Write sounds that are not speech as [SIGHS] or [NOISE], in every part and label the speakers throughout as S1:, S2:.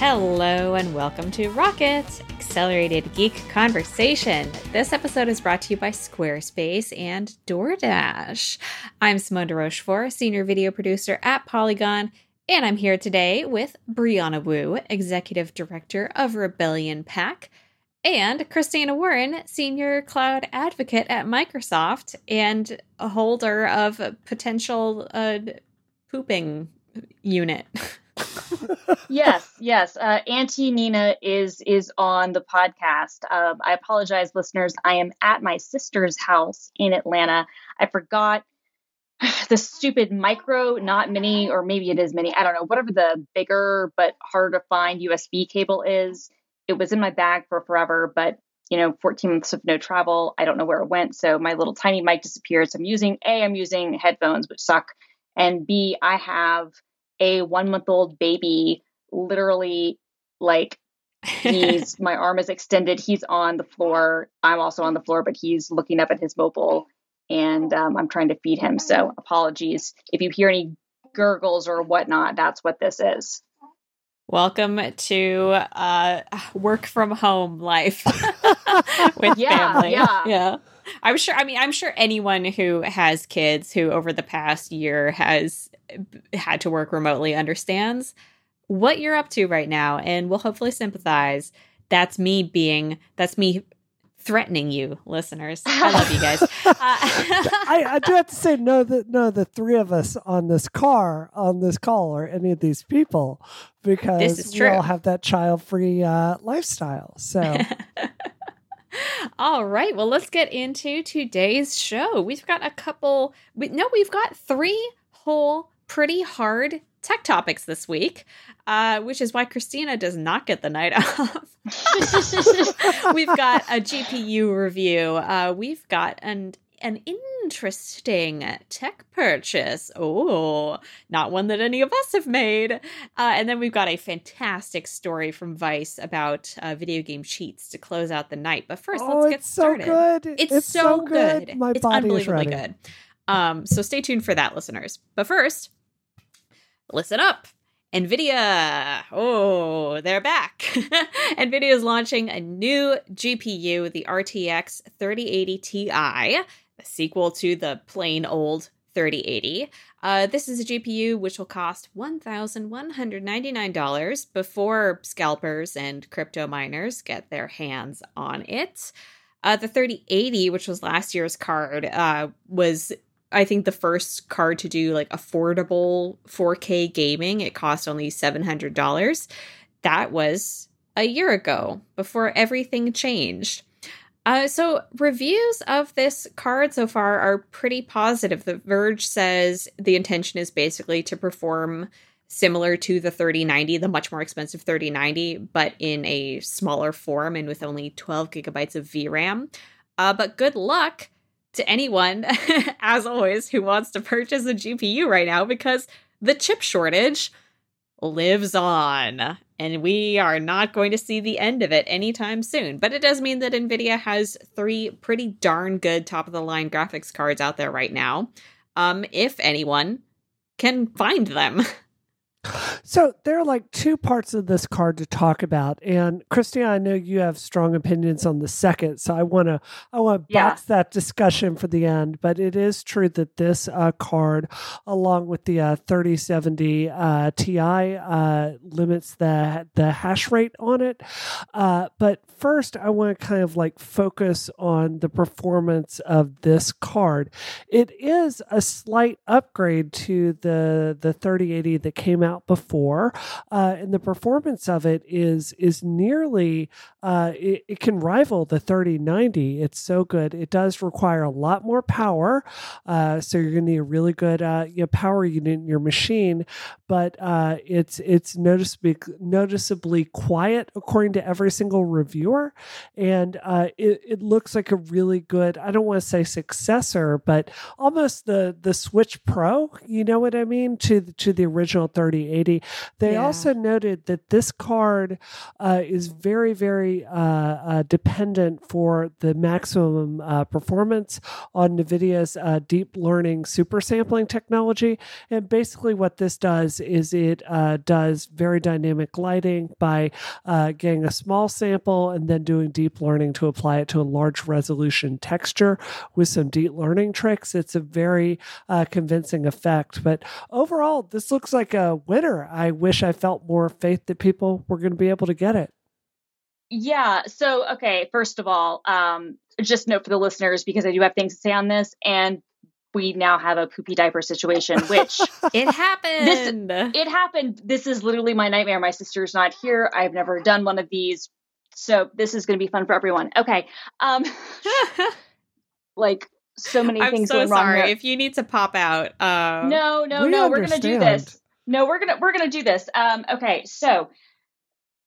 S1: Hello and welcome to Rocket Accelerated Geek Conversation. This episode is brought to you by Squarespace and DoorDash. I'm Simone de Rochefort, senior video producer at Polygon, and I'm here today with Brianna Wu, executive director of Rebellion PAC, and Christina Warren, senior cloud advocate at Microsoft and a holder of a potential uh, pooping unit. [LAUGHS]
S2: yes, yes. Uh, Auntie Nina is is on the podcast. Uh, I apologize, listeners. I am at my sister's house in Atlanta. I forgot [SIGHS] the stupid micro, not mini, or maybe it is mini. I don't know. Whatever the bigger but harder to find USB cable is. It was in my bag for forever, but you know, 14 months of no travel. I don't know where it went. So my little tiny mic disappeared. So I'm using A, I'm using headphones, which suck. And B, I have a one month old baby literally like he's [LAUGHS] my arm is extended he's on the floor i'm also on the floor but he's looking up at his mobile and um, i'm trying to feed him. So apologies. If you hear any gurgles or whatnot that's what this is.
S1: Welcome to uh, work from home life [LAUGHS] with
S2: yeah,
S1: family.
S2: yeah.
S1: Yeah. I'm sure i mean i'm sure anyone who has kids who over the past year has had to work remotely understands what you're up to right now and will hopefully sympathize. That's me being, that's me threatening you, listeners. I love you guys. [LAUGHS] Uh,
S3: I, I, do have to say, no, the, no, the three of us on this car, on this call, or any of these people, because we all have that child free uh, lifestyle. So. [LAUGHS]
S1: All right. Well, let's get into today's show. We've got a couple, we, no, we've got three whole pretty hard tech topics this week, uh, which is why Christina does not get the night [LAUGHS] off. [LAUGHS] we've got a GPU review. Uh, we've got an an interesting tech purchase. Oh, not one that any of us have made. Uh, and then we've got a fantastic story from Vice about uh, video game cheats to close out the night. But first,
S3: oh,
S1: let's get started.
S3: So good.
S1: It's,
S3: it's
S1: so,
S3: so
S1: good.
S3: good. My
S1: it's
S3: body
S1: unbelievably
S3: is ready.
S1: good. Um, so stay tuned for that, listeners. But first, listen up. NVIDIA. Oh, they're back. [LAUGHS] NVIDIA is launching a new GPU, the RTX 3080 Ti, a sequel to the plain old 3080. Uh, this is a GPU which will cost $1,199 before scalpers and crypto miners get their hands on it. Uh, the 3080, which was last year's card, uh, was I think the first card to do like affordable 4K gaming. It cost only $700. That was a year ago before everything changed. Uh, so, reviews of this card so far are pretty positive. The Verge says the intention is basically to perform similar to the 3090, the much more expensive 3090, but in a smaller form and with only 12 gigabytes of VRAM. Uh, but good luck to anyone, [LAUGHS] as always, who wants to purchase a GPU right now because the chip shortage lives on. And we are not going to see the end of it anytime soon. But it does mean that NVIDIA has three pretty darn good top of the line graphics cards out there right now. Um, if anyone can find them. [LAUGHS]
S3: So there are like two parts of this card to talk about, and Christina, I know you have strong opinions on the second, so I want to I want to
S2: Yeah.
S3: box that discussion for the end. But it is true that this uh, card, along with the uh, 3070 uh, Ti, uh, limits the the hash rate on it. Uh, but first, I want to kind of like focus on the performance of this card. It is a slight upgrade to the the 3080 that came out before, uh, and the performance of it is is nearly uh, it, it can rival the 3090. It's so good. It does require a lot more power, uh, so you're going to need a really good uh, you know, power unit in your machine. But uh, it's it's noticeably noticeably quiet according to every single reviewer, and uh, it it looks like a really good. I don't want to say successor, but almost the the Switch Pro. You know what I mean to the, to the original 3080. They yeah. also noted that this card uh, is very, very uh, uh, dependent for the maximum uh, performance on NVIDIA's uh, deep learning super sampling technology. And basically, what this does is it uh, does very dynamic lighting by getting a small sample and then doing deep learning to apply it to a large resolution texture with some deep learning tricks. It's a very convincing effect. But overall, this looks like a winner. I wish I felt more faith that people were going to be able to get it.
S2: Yeah. So, okay, first of all, um, just note for the listeners because I do have things to say on this, and we now have a poopy diaper situation, which [LAUGHS]
S1: it happened.
S2: This, it happened. This is literally my nightmare. My sister's not here. I've never done one of these, so this is going to be fun for everyone. Okay. Um, [LAUGHS] like so many
S1: I'm
S2: things
S1: so
S2: going
S1: sorry.
S2: wrong. Here.
S1: If you need to pop out, uh,
S2: no, no, we no, understand. we're gonna do this. No, we're gonna we're gonna do this. Um, okay, so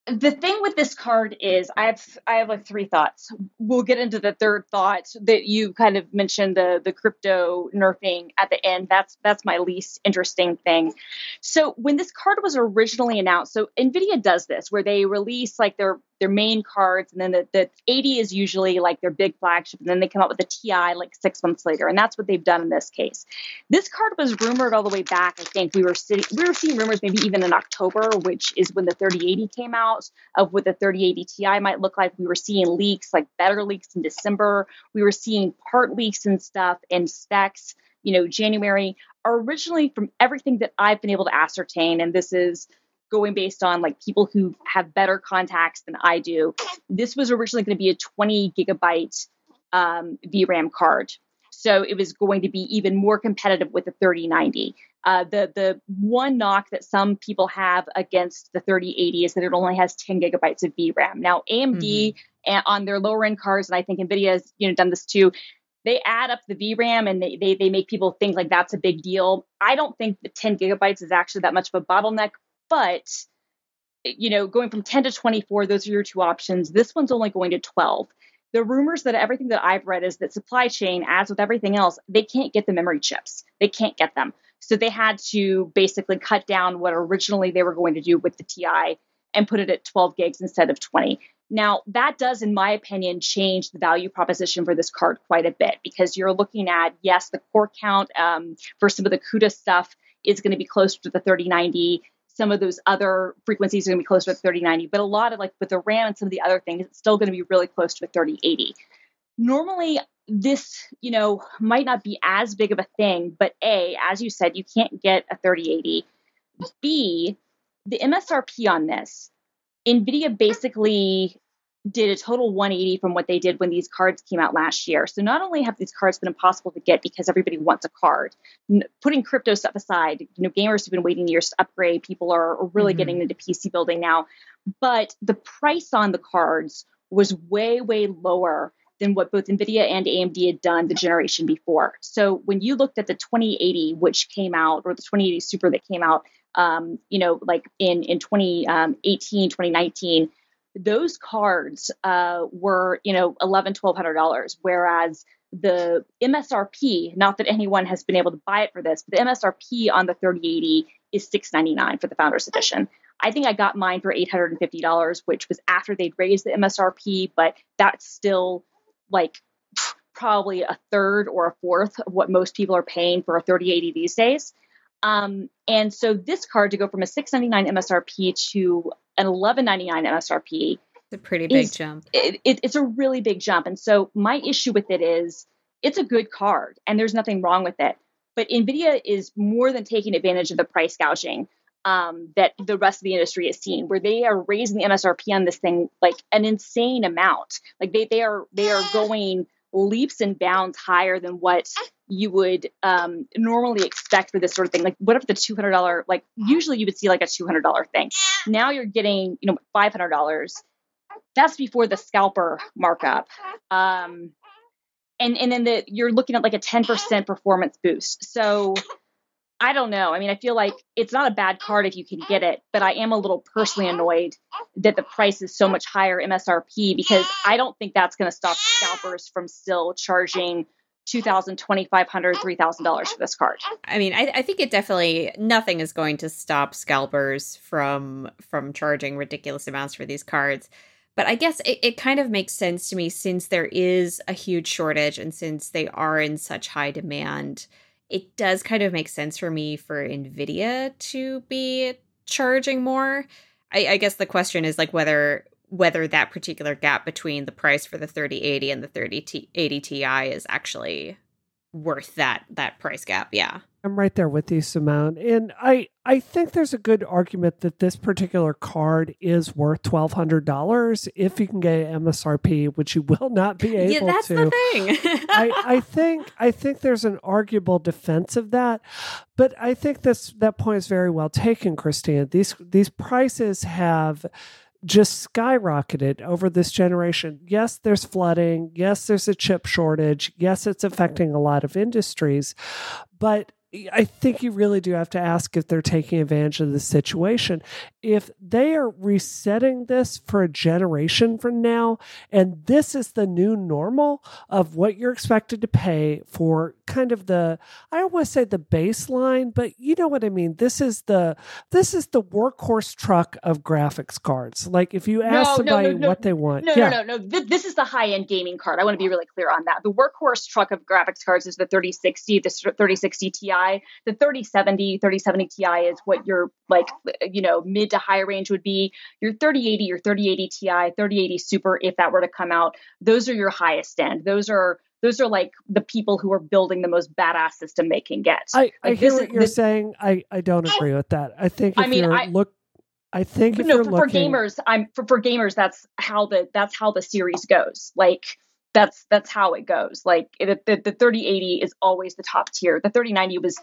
S2: the thing with this card is I have I have like three thoughts. We'll get into the third thought that you kind of mentioned the the crypto nerfing at the end. That's that's my least interesting thing. So when this card was originally announced, so Nvidia does this where they release like their their main cards, and then the, the 80 is usually like their big flagship, and then they come out with the TI like six months later, and that's what they've done in this case. This card was rumored all the way back. I think we were sitting, we were seeing rumors maybe even in October, which is when the 3080 came out, of what the 3080 Ti might look like. We were seeing leaks, like better leaks in December. We were seeing part leaks and stuff and specs. You know, January. Originally, from everything that I've been able to ascertain, and this is going based on like people who have better contacts than I do. This was originally going to be a 20 gigabyte um, VRAM card. So it was going to be even more competitive with the 3090. Uh, the the one knock that some people have against the 3080 is that it only has 10 gigabytes of VRAM. Now AMD mm-hmm. on their lower end cards, and I think Nvidia has you know done this too. They add up the VRAM and they, they they make people think like that's a big deal. I don't think the 10 gigabytes is actually that much of a bottleneck but you know, going from 10 to 24, those are your two options. This one's only going to 12. The rumors that everything that I've read is that supply chain, as with everything else, they can't get the memory chips. They can't get them. So they had to basically cut down what originally they were going to do with the TI and put it at 12 gigs instead of 20. Now, that does, in my opinion, change the value proposition for this card quite a bit because you're looking at, yes, the core count um, for some of the CUDA stuff is going to be closer to the 3090 some of those other frequencies are going to be closer to 3090, but a lot of like with the RAM and some of the other things, it's still going to be really close to a 3080. Normally, this, you know, might not be as big of a thing, but A, as you said, you can't get a 3080. B, the MSRP on this, NVIDIA basically did a total 180 from what they did when these cards came out last year. So not only have these cards been impossible to get because everybody wants a card, putting crypto stuff aside, you know, gamers have been waiting years to upgrade. People are really mm-hmm. getting into PC building now, but the price on the cards was way way lower than what both Nvidia and AMD had done the generation before. So when you looked at the 2080, which came out, or the 2080 Super that came out, um, you know, like in in 2018, 2019 those cards uh, were you know eleven twelve hundred dollars whereas the msrp not that anyone has been able to buy it for this but the msrp on the 3080 is 699 for the founders edition. I think i got mine for $850 which was after they'd raised the msrp but that's still like probably a third or a fourth of what most people are paying for a 3080 these days. Um, and so this card to go from a 699 MSRP to an 1199 MSRP.
S1: It's a pretty big is, jump.
S2: It, it, it's a really big jump. And so my issue with it is it's a good card and there's nothing wrong with it. But NVIDIA is more than taking advantage of the price gouging um, that the rest of the industry has seen, where they are raising the MSRP on this thing like an insane amount. Like they they are they are going leaps and bounds higher than what you would um, normally expect for this sort of thing. Like, what if the two hundred dollar? Like, usually you would see like a two hundred dollar thing. Now you're getting, you know, five hundred dollars. That's before the scalper markup. Um, and and then the you're looking at like a ten percent performance boost. So I don't know. I mean, I feel like it's not a bad card if you can get it, but I am a little personally annoyed that the price is so much higher MSRP because I don't think that's going to stop scalpers from still charging $2,000, $2,500, $3,000 for this card.
S1: I mean, I, I, think it definitely nothing is going to stop scalpers from from charging ridiculous amounts for these cards. But I guess it, it kind of makes sense to me since there is a huge shortage and since they are in such high demand, it does kind of make sense for me for Nvidia to be charging more. I, I guess the question is like whether whether that particular gap between the price for the 3080 and the 3080 Ti is actually worth that that price gap. Yeah.
S3: I'm right there with you, Simone. And I, I think there's a good argument that this particular card is worth twelve hundred dollars if you can get MSRP, which you will not be able
S1: yeah, that's
S3: to.
S1: the thing. [LAUGHS]
S3: I, I think I think there's an arguable defense of that, but I think this that point is very well taken, Christine. These these prices have just skyrocketed over this generation. Yes, there's flooding. Yes, there's a chip shortage. Yes, it's affecting a lot of industries. But I think you really do have to ask if they're taking advantage of the situation. If they are resetting this for a generation from now, and this is the new normal of what you're expected to pay for kind of the I don't want to say the baseline, but you know what I mean. This is the this is the workhorse truck of graphics cards. Like if you ask no, somebody no, no, what they want.
S2: No, yeah. no, no, no. This is the high end gaming card. I want to be really clear on that. The workhorse truck of graphics cards is the 3060, the 3060 Ti the 3070, 3070 Ti is what your like, you know, mid to high range would be. Your 3080, your 3080 Ti, 3080 Super, if that were to come out, those are your highest end. Those are those are like the people who are building the most badass system they can get.
S3: I, I hear what you're this, saying. I, I don't agree with that. I think if I mean, you're I, look I think
S2: no, for,
S3: looking...
S2: for gamers, I'm for, for gamers. That's how the that's how the series goes. Like that's that's how it goes. Like the, the, the 3080 is always the top tier. The 3090 was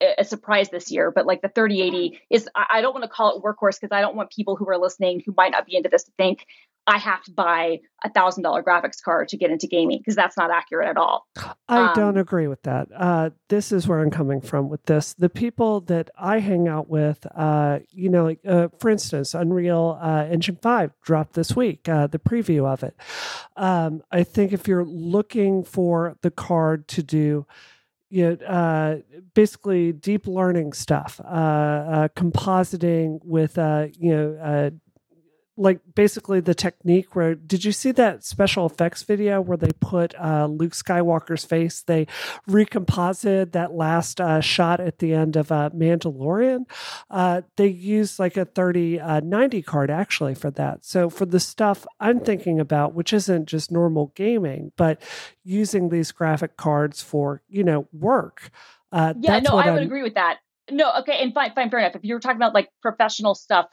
S2: a surprise this year, but like the 3080 is, I don't want to call it workhorse because I don't want people who are listening who might not be into this to think I have to buy a thousand dollar graphics card to get into gaming because that's not accurate at all.
S3: I um, don't agree with that. Uh, this is where I'm coming from with this. The people that I hang out with, uh, you know, like, uh, for instance, Unreal uh, Engine 5 dropped this week, uh, the preview of it. Um, I think if you're looking for the card to do, you know, uh, basically deep learning stuff, uh, uh, compositing with, uh, you know, uh, like basically the technique where did you see that special effects video where they put uh, Luke Skywalker's face? They recomposited that last uh, shot at the end of uh, Mandalorian. Uh, they used like a 30 uh, 90 card actually for that. So for the stuff I'm thinking about, which isn't just normal gaming, but using these graphic cards for you know work.
S2: Uh, yeah, no, I would I'm, agree with that. No, okay, and fine, fine, fair enough. If you're talking about like professional stuff,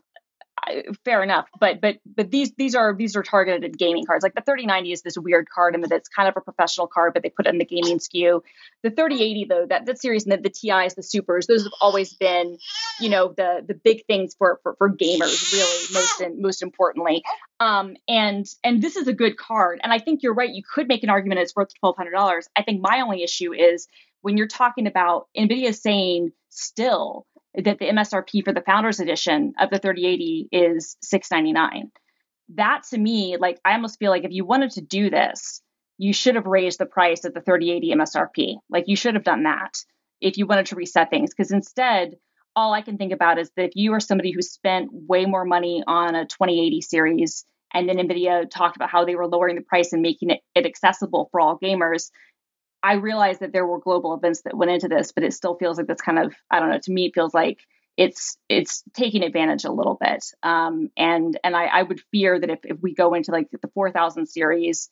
S2: fair enough but but but these these are these are targeted gaming cards. Like the 3090 is this weird card and that it's kind of a professional card but they put it in the gaming SKU. the 3080 though that that series and the, the TIs the supers those have always been you know the the big things for for, for gamers really most in, most importantly. Um and and this is a good card and I think you're right you could make an argument it's worth $1200 I think my only issue is when you're talking about Nvidia saying still that the MSRP for the Founders Edition of the 3080 is 699. That to me, like I almost feel like if you wanted to do this, you should have raised the price of the 3080 MSRP. Like you should have done that if you wanted to reset things. Because instead, all I can think about is that if you are somebody who spent way more money on a 2080 series and then NVIDIA talked about how they were lowering the price and making it, it accessible for all gamers, I realized that there were global events that went into this, but it still feels like this kind of I don't know. To me, it feels like it's it's taking advantage a little bit. Um, and and I, I would fear that if if we go into like the 4000 series,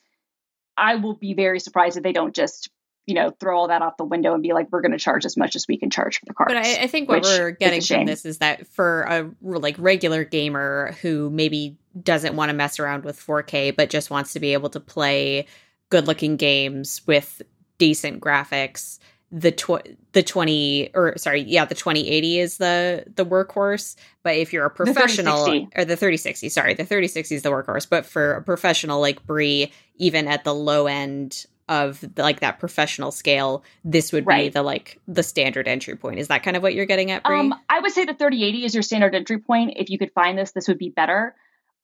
S2: I will be very surprised if they don't just you know throw all that out the window and be like we're going to charge as much as we can charge for the cards.
S1: But I, I think what we're getting from this is that for a like regular gamer who maybe doesn't want to mess around with 4K but just wants to be able to play good looking games with decent graphics. The tw- the 20 or sorry yeah the 2080 is the the workhorse. But if you're a professional
S2: the
S1: or the 3060 sorry the 3060 is the workhorse. But for a professional like Brie even at the low end of the, like that professional scale this would right. be the like the standard entry point. Is that kind of what you're getting at Brie? um
S2: I would say the 3080 is your standard entry point. If you could find this this would be better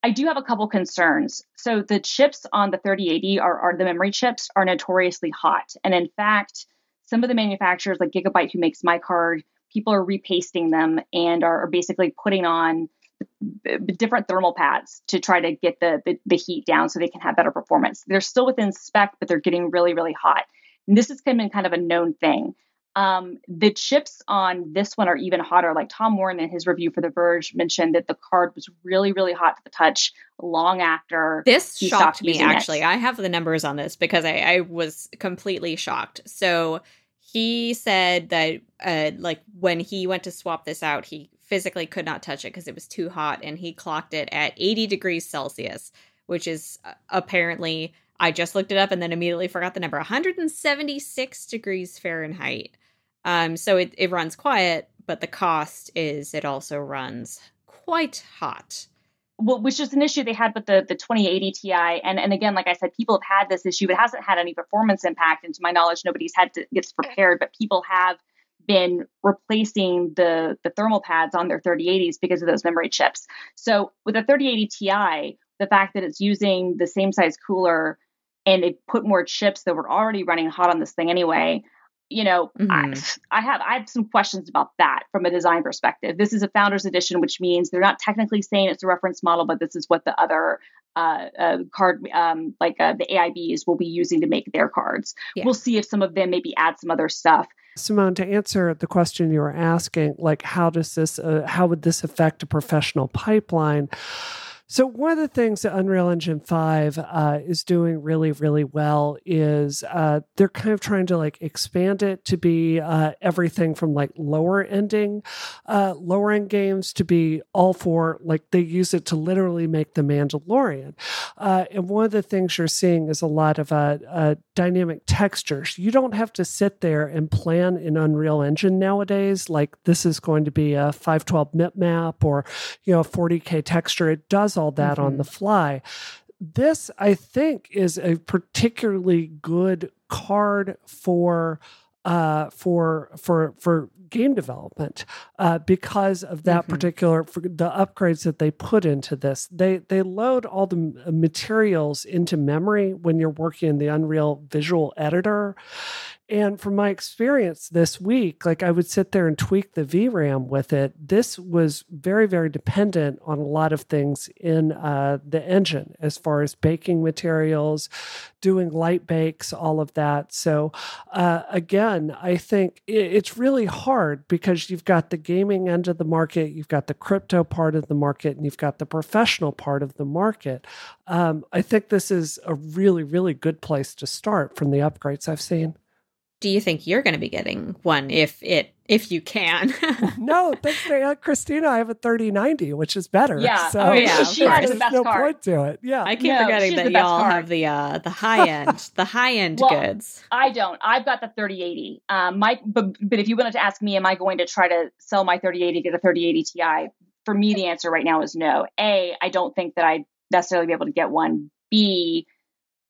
S2: I do have a couple concerns. So the chips on the 3080 are, are the memory chips are notoriously hot. And in fact, some of the manufacturers like Gigabyte who makes my card, people are repasting them and are, are basically putting on different thermal pads to try to get the, the, the heat down so they can have better performance. They're still within spec, but they're getting really, really hot. And this has been kind of a known thing. Um, the chips on this one are even hotter. Like Tom Warren in his review for The Verge mentioned that the card was really, really hot to the touch long after.
S1: This shocked me actually. It. I have the numbers on this because I, I was completely shocked. So he said that uh, like when he went to swap this out, he physically could not touch it because it was too hot, and he clocked it at 80 degrees Celsius, which is uh, apparently I just looked it up and then immediately forgot the number 176 degrees Fahrenheit. Um, so it, it runs quiet, but the cost is it also runs quite hot.
S2: Well, which is an issue they had with the, the 2080 Ti. And, and again, like I said, people have had this issue. It hasn't had any performance impact. And to my knowledge, nobody's had to get prepared, but people have been replacing the, the thermal pads on their 3080s because of those memory chips. So with a 3080 Ti, the fact that it's using the same size cooler and they put more chips that were already running hot on this thing anyway, you know, mm-hmm. I, I, have I have some questions about that from a design perspective. This is a founders edition, which means they're not technically saying it's a reference model, but this is what the other uh, uh, card, um, like uh, the AIBs, will be using to make their cards. Yeah. We'll see if some of them maybe add some other stuff.
S3: Simone, to answer the question you were asking, like how does this, uh, how would this affect a professional pipeline? So, one of the things that Unreal Engine 5 uh, is doing really, really well is uh, they're kind of trying to like expand it to be uh, everything from like lower ending, uh, lower end games to be all for like they use it to literally make the Mandalorian. Uh, and one of the things you're seeing is a lot of uh, dynamic textures. You don't have to sit there and plan in Unreal Engine nowadays, like this is going to be a 512 mip map or, you know, 40K texture. It does all that mm-hmm. on the fly. This, I think, is a particularly good card for uh, for for for game development uh, because of that mm-hmm. particular the upgrades that they put into this. They they load all the materials into memory when you're working in the Unreal Visual Editor, and from my experience this week, like I would sit there and tweak the VRAM with it. This was very, very dependent on a lot of things in uh, the engine as far as baking materials, doing light bakes, all of that. So, uh, again, I think it's really hard because you've got the gaming end of the market, you've got the crypto part of the market, and you've got the professional part of the market. Um, I think this is a really, really good place to start from the upgrades I've seen
S1: do you think you're going to be getting one if it if you can? [LAUGHS]
S3: no, thanks to Aunt Christina, I have a 3090, which is better.
S2: Yeah,
S3: so
S2: oh yeah, she has the best
S3: no
S2: card.
S3: point to it. Yeah,
S1: I keep no, forgetting that y'all card. have the uh the [LAUGHS] high end the high end well, goods.
S2: I don't. I've got the 3080. Um, my but but if you wanted to ask me, am I going to try to sell my 3080 get a 3080 Ti? For me, the answer right now is no. A, I don't think that I'd necessarily be able to get one. B,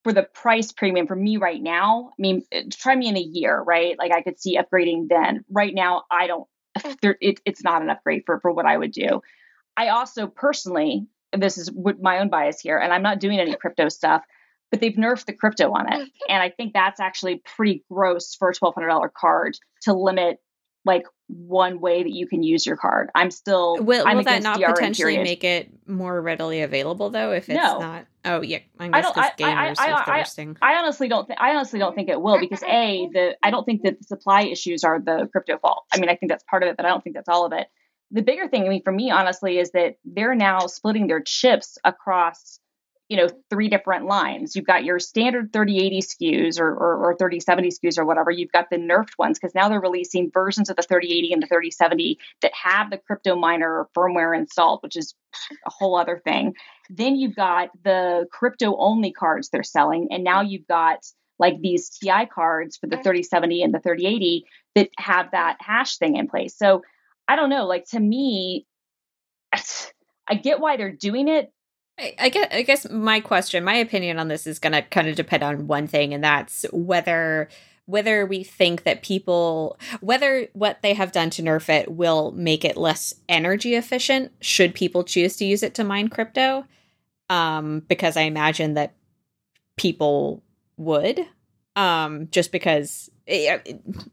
S2: for the price premium for me right now, I mean, uh, try me in a year, right? Like I could see upgrading then. Right now, I don't. [LAUGHS] There, it, it's not an upgrade for for what I would do. I also personally, this is my own bias here, and I'm not doing any crypto stuff, but they've nerfed the crypto on it, and I think that's actually pretty gross for a twelve hundred dollar card to limit like one way that you can use your card. I'm still
S1: will,
S2: I'm
S1: will that not DRM potentially period. make it more readily available though if it's no. not oh yeah I guess I gamers I, thirsting.
S2: I, I honestly don't think I honestly don't think it will because a the I don't think that the supply issues are the crypto fault. I mean I think that's part of it but I don't think that's all of it. The bigger thing I mean for me honestly is that they're now splitting their chips across you know three different lines you've got your standard 3080 SKUs or, or, or 3070 SKUs or whatever you've got the nerfed ones because now they're releasing versions of the 3080 and the 3070 that have the crypto miner firmware installed which is a whole other thing then you've got the crypto only cards they're selling and now you've got like these ti cards for the 3070 and the 3080 that have that hash thing in place. So i don't know like to me [SIGHS] I get why they're doing it,
S1: I guess, I guess my question, my opinion on this is going to kind of depend on one thing, and that's whether whether we think that people whether what they have done to nerf it will make it less energy efficient. Should people choose to use it to mine crypto um, because I imagine that people would, um, just because eh,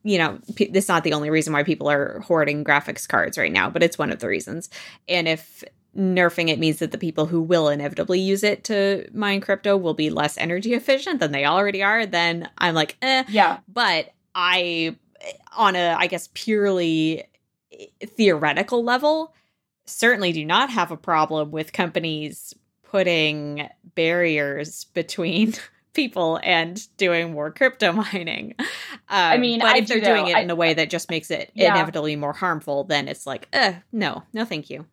S1: you know this is not the only reason why people are hoarding graphics cards right now, but it's one of the reasons. And if nerfing it means that the people who will inevitably use it to mine crypto will be less energy efficient than they already are, then I'm like, eh.
S2: Yeah.
S1: But I, on a, I guess, purely theoretical level, certainly do not have a problem with companies putting barriers between [LAUGHS] people and doing more crypto mining. Um,
S2: I mean,
S1: but
S2: I
S1: if they're
S2: do,
S1: doing it
S2: I-
S1: in a way that just makes it
S2: Yeah.
S1: inevitably more harmful, then it's like, uh, no, no, thank you.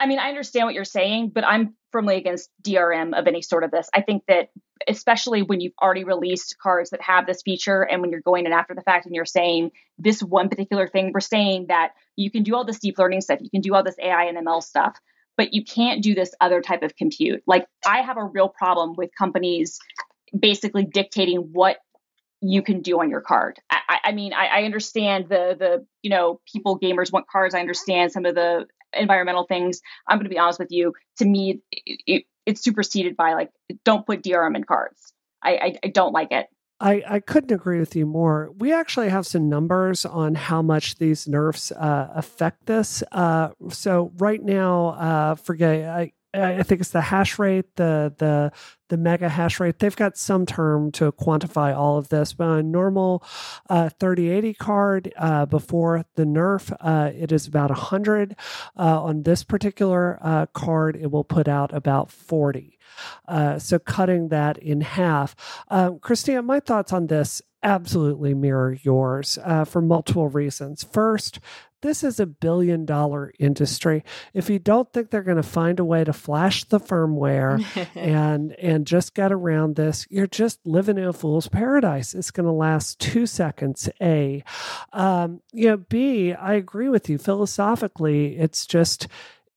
S2: I mean, I understand what you're saying, but I'm firmly against DRM of any sort of this. I think that especially when you've already released cards that have this feature and when you're going in after the fact and you're saying this one particular thing, we're saying that you can do all this deep learning stuff, you can do all this AI and ML stuff, but you can't do this other type of compute. Like I have a real problem with companies basically dictating what you can do on your card. I, I- mean, I, I understand the the you know people gamers want cards. I understand some of the environmental things. I'm going to be honest with you. To me, it, it, it's superseded by like don't put DRM in cards. I, I, I don't like it.
S3: I, I couldn't agree with you more. We actually have some numbers on how much these nerfs uh, affect this. Uh, so right now, uh, forget I, I think it's the hash rate, the the the mega hash rate. They've got some term to quantify all of this. But on a normal uh, 3080 card uh, before the nerf, uh, it is about 100. Uh, on this particular uh, card, it will put out about 40. Uh, so cutting that in half. Um, Christina, my thoughts on this absolutely mirror yours uh, for multiple reasons. First, this is a billion dollar industry. If you don't think they're going to find a way to flash the firmware [LAUGHS] and and just get around this, you're just living in a fool's paradise. It's going to last two seconds. A, um, you know, B. I agree with you philosophically. It's just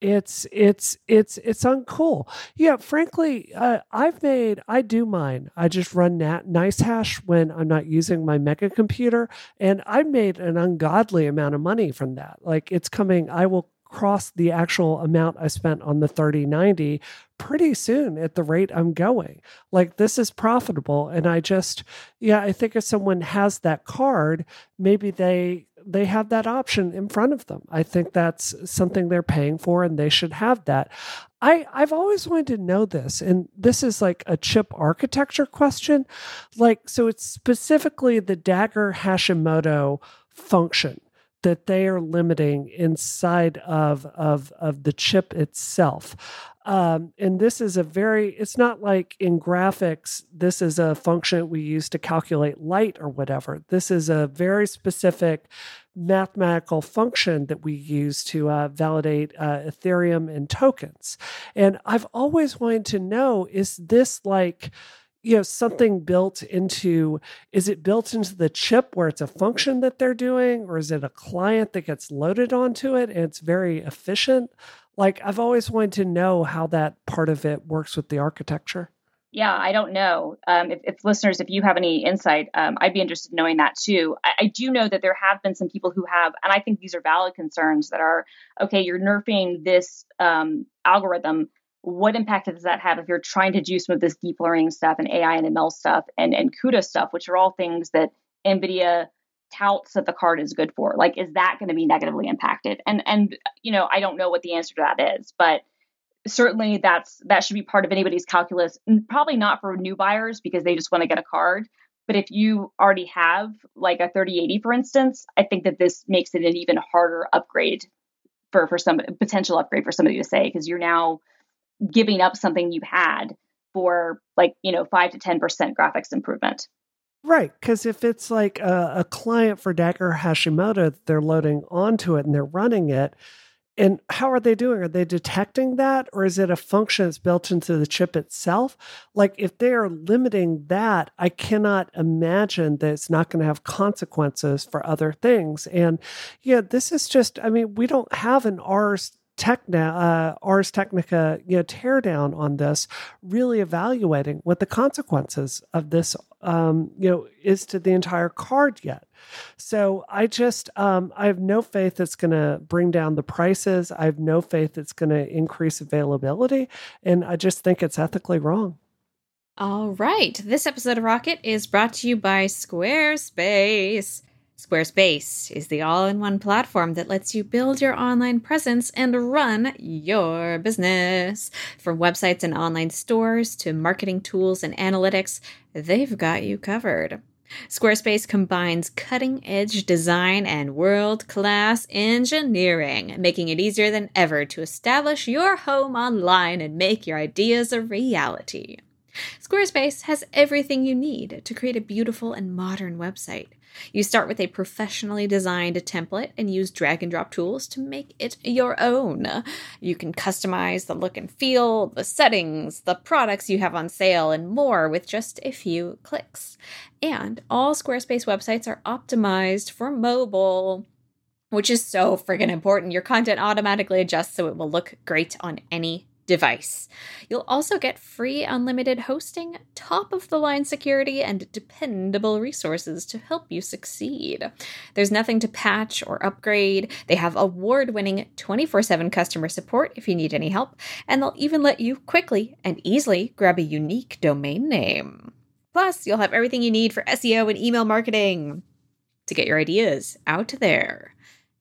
S3: it's it's it's it's uncool. Yeah, frankly, uh, I've made I do mine. I just run nat NiceHash when I'm not using my mega computer, and I made an ungodly amount of money from that. Like it's coming. I will cross the actual amount I spent on the 3090 pretty soon at the rate I'm going. Like this is profitable and I just yeah, I think if someone has that card, maybe they they have that option in front of them. I think that's something they're paying for and they should have that. I, I've always wanted to know this, and this is like a chip architecture question. Like, so it's specifically the Dagger Hashimoto function that they are limiting inside of of of the chip itself. Um, and this is a very it's not like in graphics this is a function we use to calculate light or whatever. This is a very specific mathematical function that we use to uh, validate uh, ethereum and tokens. And i've always wanted to know is this like you know something built into is it built into the chip where it's a function that they're doing or is it a client that gets loaded onto it and it's very efficient like i've always wanted to know how that part of it works with the architecture
S2: Yeah, I don't know. Um, if, if listeners, if you have any insight, um, I'd be interested in knowing that too. I, I do know that there have been some people who have, and I think these are valid concerns that are okay. You're nerfing this um, algorithm. What impact does that have if you're trying to do some of this deep learning stuff and AI and ML stuff and and CUDA stuff, which are all things that NVIDIA touts that the card is good for? Like, is that going to be negatively impacted? And and you know, I don't know what the answer to that is, but certainly that's that should be part of anybody's calculus probably not for new buyers because they just want to get a card but if you already have like a 3080 for instance i think that this makes it an even harder upgrade for for some potential upgrade for somebody to say because you're now giving up something you had for like you know 5 to 10% graphics improvement
S3: right because if it's like a, a client for dagger hashimoto they're loading onto it and they're running it and how are they doing? Are they detecting that, or is it a function that's built into the chip itself? Like, if they are limiting that, I cannot imagine that it's not going to have consequences for other things. And yeah, this is just, I mean, we don't have an Rs Techna, uh, Ars Technica, you know, teardown on this, really evaluating what the consequences of this, um, you know, is to the entire card yet. So I just, um, I have no faith it's going to bring down the prices. I have no faith it's going to increase availability, and I just think it's ethically wrong.
S1: All right, this episode of Rocket is brought to you by Squarespace. Squarespace is the all in one platform that lets you build your online presence and run your business. From websites and online stores to marketing tools and analytics, they've got you covered. Squarespace combines cutting edge design and world class engineering, making it easier than ever to establish your home online and make your ideas a reality. Squarespace has everything you need to create a beautiful and modern website. You start with a professionally designed template and use drag and drop tools to make it your own. You can customize the look and feel, the settings, the products you have on sale, and more with just a few clicks. And all Squarespace websites are optimized for mobile which is so friggin' important. Your content automatically adjusts so it will look great on any device. You'll also get free unlimited hosting, top of the line security, and dependable resources to help you succeed. There's nothing to patch or upgrade. They have award winning 24 7 customer support if you need any help, and they'll even let you quickly and easily grab a unique domain name. Plus, you'll have everything you need for SEO and email marketing to get your ideas out there.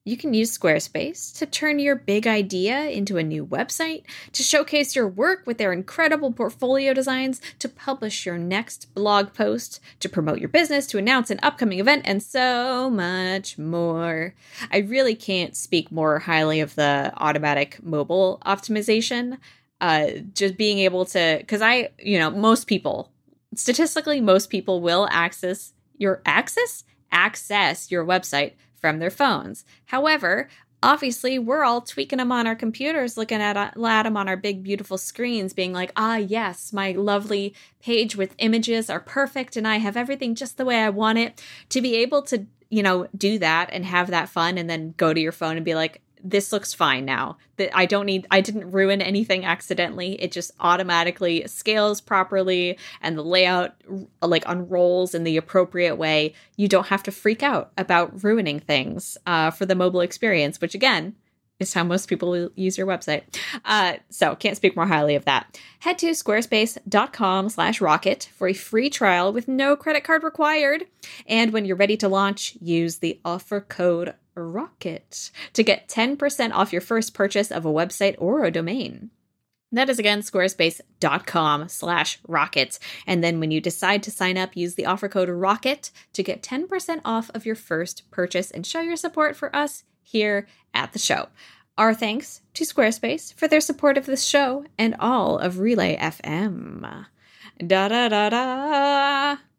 S1: You can use Squarespace to turn your big idea into a new website, to showcase your work with their incredible portfolio designs, to publish your next blog post, to promote your business, to announce an upcoming event, and so much more. I really can't speak more highly of the automatic mobile optimization. Uh, just being able to, because I, you know, most people, statistically, most people will access your access access your website from their phones. However, obviously we're all tweaking them on our computers looking at, uh, at them on our big beautiful screens being like ah yes my lovely page with images are perfect and i have everything just the way i want it to be able to you know do that and have that fun and then go to your phone and be like this looks fine now. That I don't need I didn't ruin anything accidentally. It just automatically scales properly and the layout like unrolls in the appropriate way. You don't have to freak out about ruining things uh, for the mobile experience, which again is how most people use your website. Uh, so can't speak more highly of that. Head to squarespace.com slash rocket for a free trial with no credit card required. And when you're ready to launch, use the offer code ROCKET to get 10% off your first purchase of a website or a domain. That is again squarespace.com slash rocket. And then when you decide to sign up, use the offer code ROCKET to get 10% off of your first purchase and show your support for us here at the show. Our thanks to Squarespace for their support of this show and all of Relay FM. Da da da da.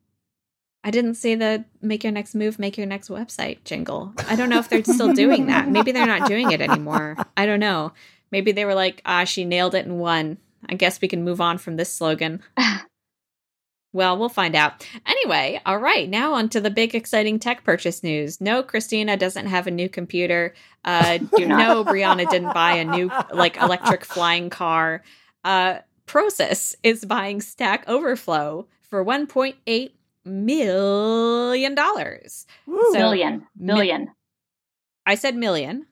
S1: I didn't see the make your next move, make your next website jingle. I don't know if they're still doing that. Maybe they're not doing it anymore. I don't know. Maybe they were like, ah, she nailed it and won. I guess we can move on from this slogan. [LAUGHS] well, we'll find out. Anyway, all right, now on to the big exciting tech purchase news. No, Christina doesn't have a new computer. Uh, [LAUGHS] no, Brianna didn't buy a new like electric flying car. Uh, Prosus is buying Stack Overflow for 1.8 million dollars.
S2: So, billion, billion.
S1: I said million.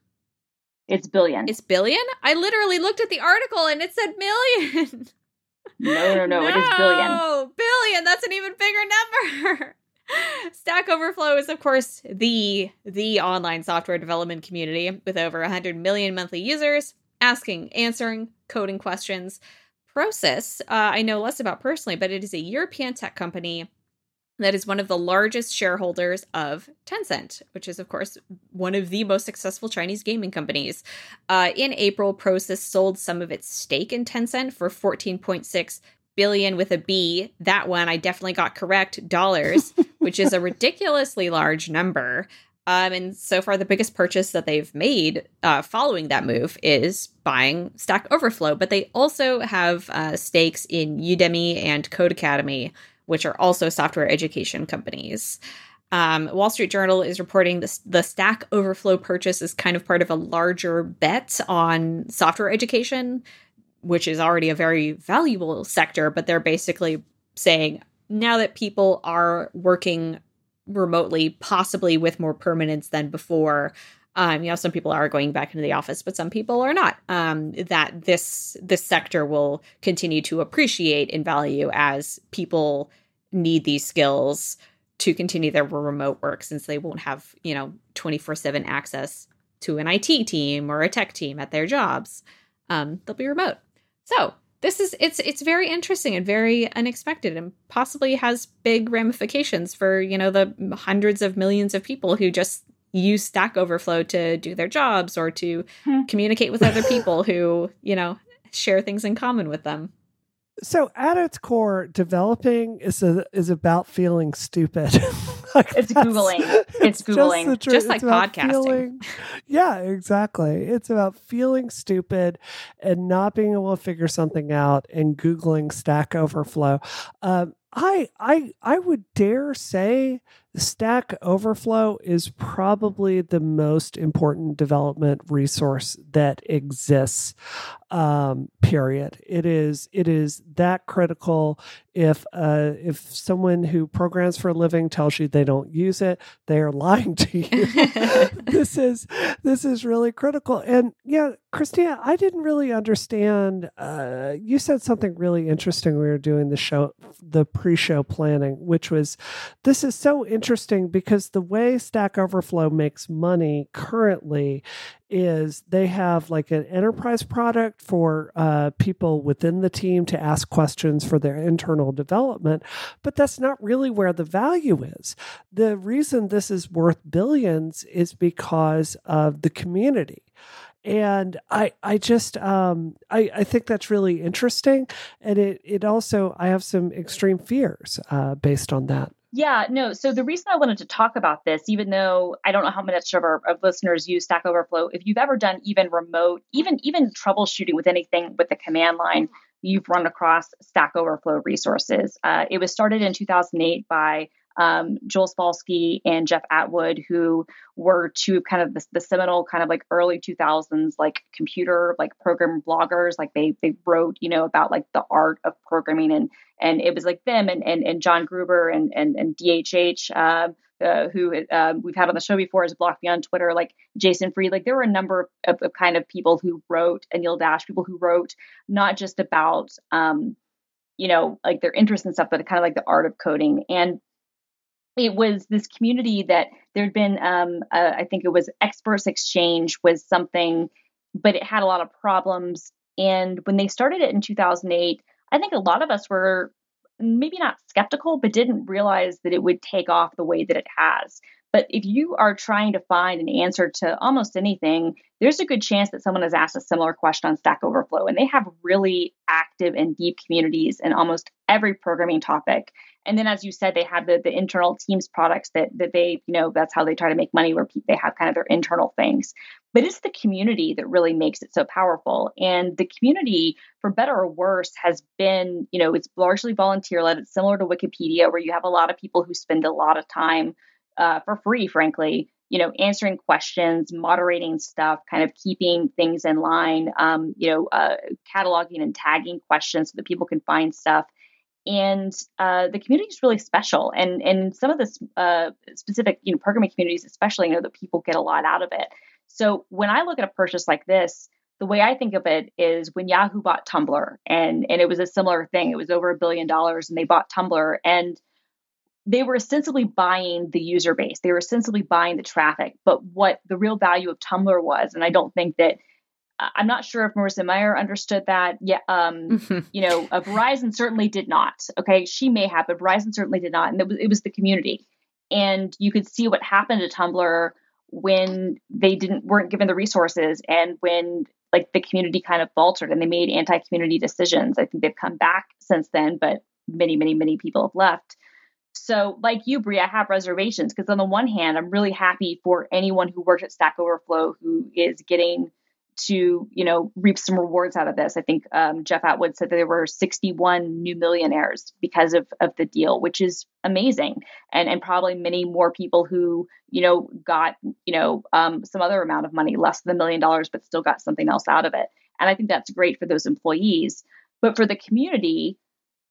S2: It's billion.
S1: It's billion? I literally looked at the article and it said million.
S2: No, no, no, no. it is billion.
S1: Billion. That's an even bigger number. [LAUGHS] Stack Overflow is of course the the online software development community with over 100 million monthly users asking, answering coding questions. Prosus, uh, I know less about personally, but it is a European tech company that is one of the largest shareholders of Tencent, which is, of course, one of the most successful Chinese gaming companies. Uh, in April, Prosus sold some of its stake in Tencent for 14.6 billion with a B. That one I definitely got correct, dollars, [LAUGHS] which is a ridiculously large number. Um, and so far, the biggest purchase that they've made uh, following that move is buying Stack Overflow. But they also have uh, stakes in Udemy and Codecademy, which are also software education companies. Um, Wall Street Journal is reporting this, the Stack Overflow purchase is kind of part of a larger bet on software education, which is already a very valuable sector. But they're basically saying now that people are working remotely, possibly with more permanence than before, um, you know, some people are going back into the office, but some people are not. Um, that this this sector will continue to appreciate in value as people need these skills to continue their remote work, since they won't have you know twenty four seven access to an IT team or a tech team at their jobs. Um, they'll be remote. So this is it's it's very interesting and very unexpected and possibly has big ramifications for you know the hundreds of millions of people who just use Stack Overflow to do their jobs or to hmm. communicate with other [LAUGHS] people who, you know, share things in common with them.
S3: So at its core, developing is a, is about feeling stupid. [LAUGHS]
S2: like it's googling. [LAUGHS] It's, googling,
S1: just, just like podcasting.
S3: Feeling, [LAUGHS] yeah, exactly. It's about feeling stupid and not being able to figure something out and googling Stack Overflow. Um, I I I would dare say Stack Overflow is probably the most important development resource that exists. Um, period. It is it is that critical. If uh, if someone who programs for a living tells you they don't use it, they are lying to you. [LAUGHS] [LAUGHS] this is this is really critical. And yeah, Christina, I didn't really understand. Uh, you said something really interesting. We were doing the show, the pre-show planning, which was this is so interesting interesting because the way Stack Overflow makes money currently is they have like an enterprise product for uh, people within the team to ask questions for their internal development, but that's not really where the value is. The reason this is worth billions is because of the community and I I just um I I think that's really interesting, and it it also I have some extreme fears uh, based on that.
S2: Yeah, no. So the reason I wanted to talk about this, even though I don't know how much of our of listeners use Stack Overflow, if you've ever done even remote, even even troubleshooting with anything with the command line, you've run across Stack Overflow resources. Uh, it was started in 2008 by um, Joel Spolsky and Jeff Atwood, who were two kind of the, the, seminal kind of like early 2000s like computer like program bloggers. Like they they wrote you know about like the art of programming and and it was like them and and, and John Gruber and and, and DHH. Uh, uh, who uh, we've had on the show before has blocked me on Twitter, like Jason Fried. Like there were a number of, of, kind of people who wrote, and Anil Dash, people who wrote not just about, um, you know, like their interest and stuff, but kind of like the art of coding. And it was this community that there'd been um, uh, i think it was experts exchange was something but it had a lot of problems and when they started it in 2008 i think a lot of us were maybe not skeptical but didn't realize that it would take off the way that it has but if you are trying to find an answer to almost anything, there's a good chance that someone has asked a similar question on Stack Overflow. And they have really active and deep communities in almost every programming topic. And then, as you said, they have the, the internal teams products that, that they, you know, that's how they try to make money, where they have kind of their internal things. But it's the community that really makes it so powerful. And the community, for better or worse, has been, you know, it's largely volunteer led. It's similar to Wikipedia, where you have a lot of people who spend a lot of time uh, for free, frankly, you know, answering questions, moderating stuff, kind of keeping things in line, um, you know, uh, cataloging and tagging questions so that people can find stuff and uh, the community is really special and and some of the uh, specific you know programming communities especially I know that people get a lot out of it. So when i look at a purchase like this the way i think of it is when yahoo bought tumblr and and it was a similar thing it was over a billion dollars and they bought tumblr and they were ostensibly buying the user base they were ostensibly buying the traffic but what the real value of tumblr was and i don't think that I'm not sure if Marissa Mayer understood that. Yeah, um, mm-hmm. [LAUGHS] you know, uh, Verizon certainly did not. Okay, she may have, but Verizon certainly did not, and it was, it was the community. And you could see what happened to Tumblr when they didn't weren't given the resources, and when like the community kind of faltered and they made anti-community decisions. I think they've come back since then, but many, many, many people have left. So, like you, Brie, I have reservations because on the one hand, I'm really happy for anyone who works at Stack Overflow who is getting to you know reap some rewards out of this. I think um, Jeff Atwood said that there were 61 new millionaires because of of the deal, which is amazing, and and probably many more people who you know got you know um, some other amount of money, less than a million dollars, but still got something else out of it. And I think that's great for those employees, but for the community.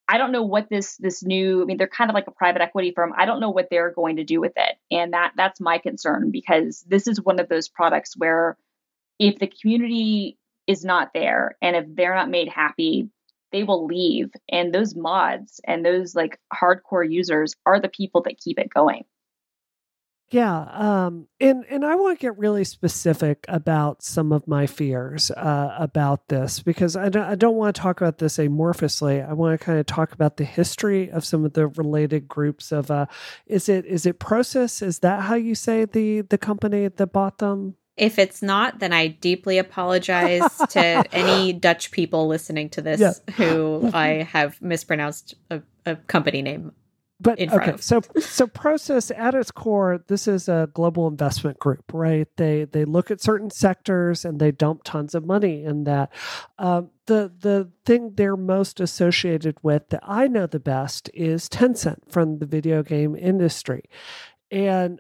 S2: I don't know what this this new I mean they're kind of like a private equity firm. I don't know what they're going to do with it. And that that's my concern because this is one of those products where if the community is not there and if they're not made happy, they will leave. And those mods and those like hardcore users are the people that keep it going.
S3: Yeah, um, and and I want to get really specific about some of my fears uh, about this because I don't, I don't want to talk about this amorphously. I want to kind of talk about the history of some of the related groups of. Uh, is it is it Prosus? Is that how you say the the company that bought them?
S1: If it's not, then I deeply apologize to [LAUGHS] any Dutch people listening to this yeah. who I have mispronounced a, a company name
S3: but okay, so so Prosus at its core, this is a global investment group, right? They they look at certain sectors and they dump tons of money in that. Um, the the thing they're most associated with that I know the best is Tencent from the video game industry, and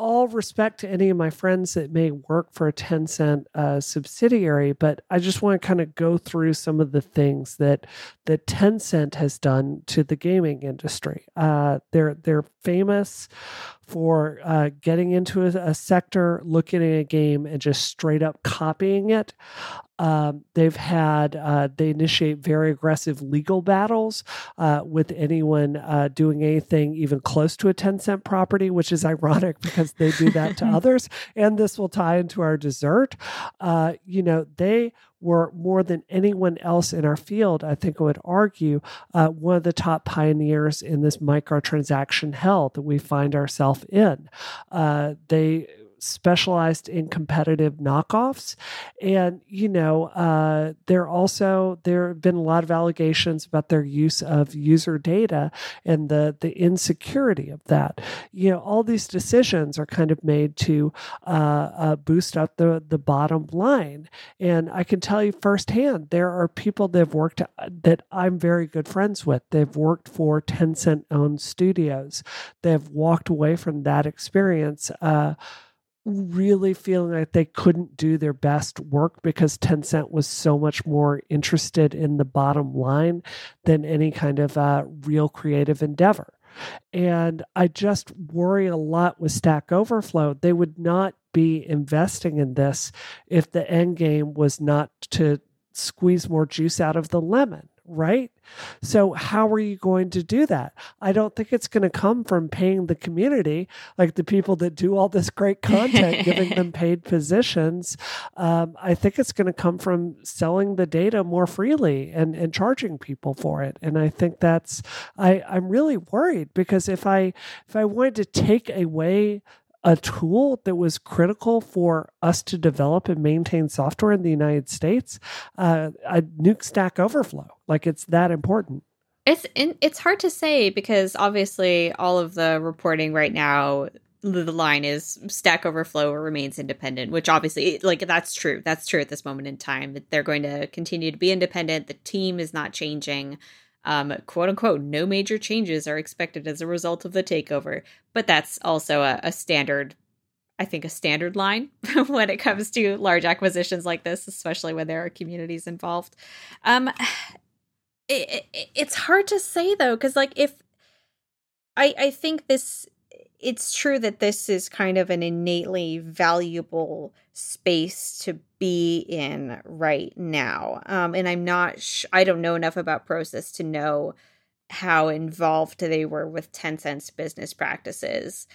S3: all respect to any of my friends that may work for a Tencent uh, subsidiary, but I just want to kind of go through some of the things that that Tencent has done to the gaming industry. Uh, they're they're famous for uh, getting into a, a, sector, looking at a game, and just straight up copying it. Um, they've had uh, they initiate very aggressive legal battles uh, with anyone uh, doing anything even close to a Tencent property, which is ironic [LAUGHS] because they do that to [LAUGHS] others. And this will tie into our dessert. Uh, you know, they were more than anyone else in our field, I think I would argue, uh, one of the top pioneers in this microtransaction hell that we find ourselves in. Uh, they specialized in competitive knockoffs. And, you know, uh, there also, there have been a lot of allegations about their use of user data and the, the insecurity of that. You know, all these decisions are kind of made to uh, uh, boost up the, the bottom line. And I can tell you firsthand, there are people that have worked that I'm very good friends with. They've worked for Tencent owned studios. They've walked away from that experience. Uh, really feeling like they couldn't do their best work because Tencent was so much more interested in the bottom line than any kind of uh, real creative endeavor. And I just worry a lot with Stack Overflow. They would not be investing in this if the end game was not to squeeze more juice out of the lemon right? So, how are you going to do that? I don't think it's going to come from paying the community, like the people that do all this great content, giving them [LAUGHS] paid positions. Um, I think it's going to come from selling the data more freely and, and charging people for it. And I think that's, I, I'm really worried because if I, if I wanted to take away a tool that was critical for us to develop and maintain software in the United States, uh, a nuke Stack Overflow. Like it's that important.
S1: It's it's hard to say because obviously all of the reporting right now the line is stack overflow remains independent which obviously like that's true that's true at this moment in time they're going to continue to be independent the team is not changing um, quote unquote, no major changes are expected as a result of the takeover. But that's also a, a standard, I think, a standard line [LAUGHS] when it comes to large acquisitions like this, especially when there are communities involved. Um, [SIGHS] it, it, it's hard to say though, because like if I I think this it's true that this is kind of an innately valuable space to be in right now. Um, and I'm not, sh- I don't know enough about Prosus to know how involved they were with Tencent's business practices.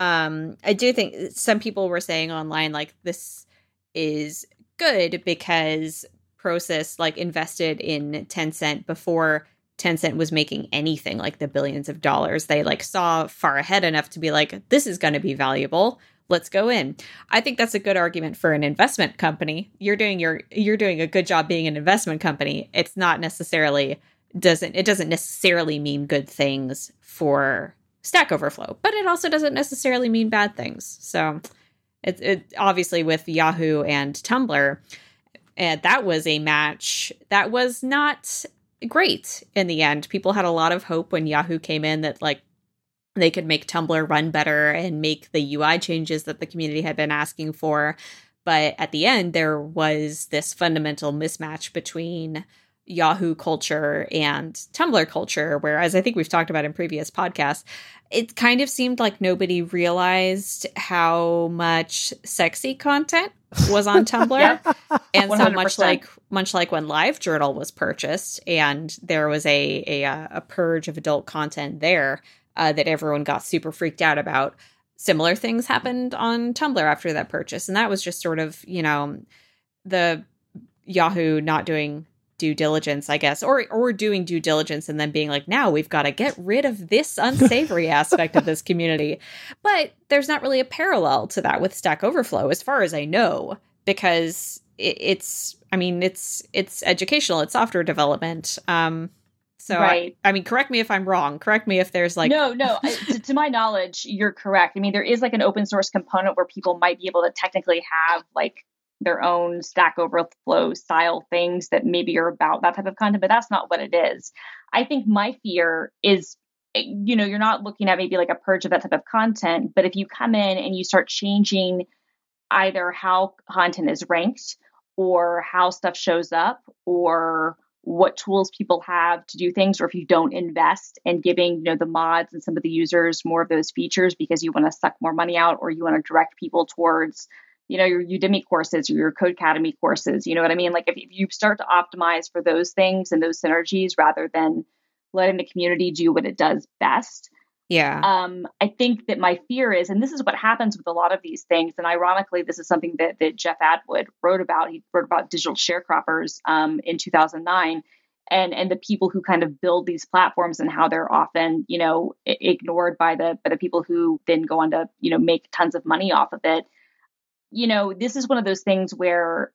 S1: Um, I do think some people were saying online, like, this is good because Prosus, like, invested in Tencent before Tencent was making anything like the billions of dollars. They like saw far ahead enough to be like, this is going to be valuable. Let's go in. I think that's a good argument for an investment company. You're doing your you're doing a good job being an investment company. It's not necessarily doesn't it doesn't necessarily mean good things for Stack Overflow, but it also doesn't necessarily mean bad things. So it's it obviously with Yahoo and Tumblr and that was a match that was not great in the end. People had a lot of hope when Yahoo came in that like they could make Tumblr run better and make the UI changes that the community had been asking for. But at the end, there was this fundamental mismatch between Yahoo culture and Tumblr culture, whereas I think we've talked about in previous podcasts, it kind of seemed like nobody realized how much sexy content was on [LAUGHS] Tumblr. yep. And 100%. so much like much like when LiveJournal was purchased and there was a a, uh, a purge of adult content there uh, that everyone got super freaked out about. Similar things happened on Tumblr after that purchase, and that was just sort of you know the Yahoo not doing due diligence, I guess, or or doing due diligence and then being like, now we've got to get rid of this [LAUGHS] unsavory aspect of this community. But there's not really a parallel to that with Stack Overflow, as far as I know, because it, it's, I mean, it's it's educational, it's software development. Um, so right. I, I, mean, correct me if I'm wrong. Correct me if there's like
S2: no, no. To, to my knowledge, you're correct. I mean, there is like an open source component where people might be able to technically have like their own Stack Overflow style things that maybe are about that type of content, but that's not what it is. I think my fear is eh, you know, you're not looking at maybe like a purge of that type of content, but if you come in and you start changing either how content is ranked or how stuff shows up or what tools people have to do things or if you don't invest in giving you know the mods and some of the users more of those features because you want to suck more money out or you want to direct people towards you know, your Udemy courses or your Codecademy courses. You know what I mean? Like if, you start to optimize for those things and those synergies rather than letting the community do what it does best.
S1: Yeah.
S2: Um, I think that my fear is, and this is what happens with a lot of these things, and ironically, this is something that, that Jeff Atwood wrote about. He wrote about digital sharecroppers um, in 2009 and and the people who kind of build these platforms and how they're often you know ignored by the by the people who then go on to you know make tons of money off of it you know, this is one of those things where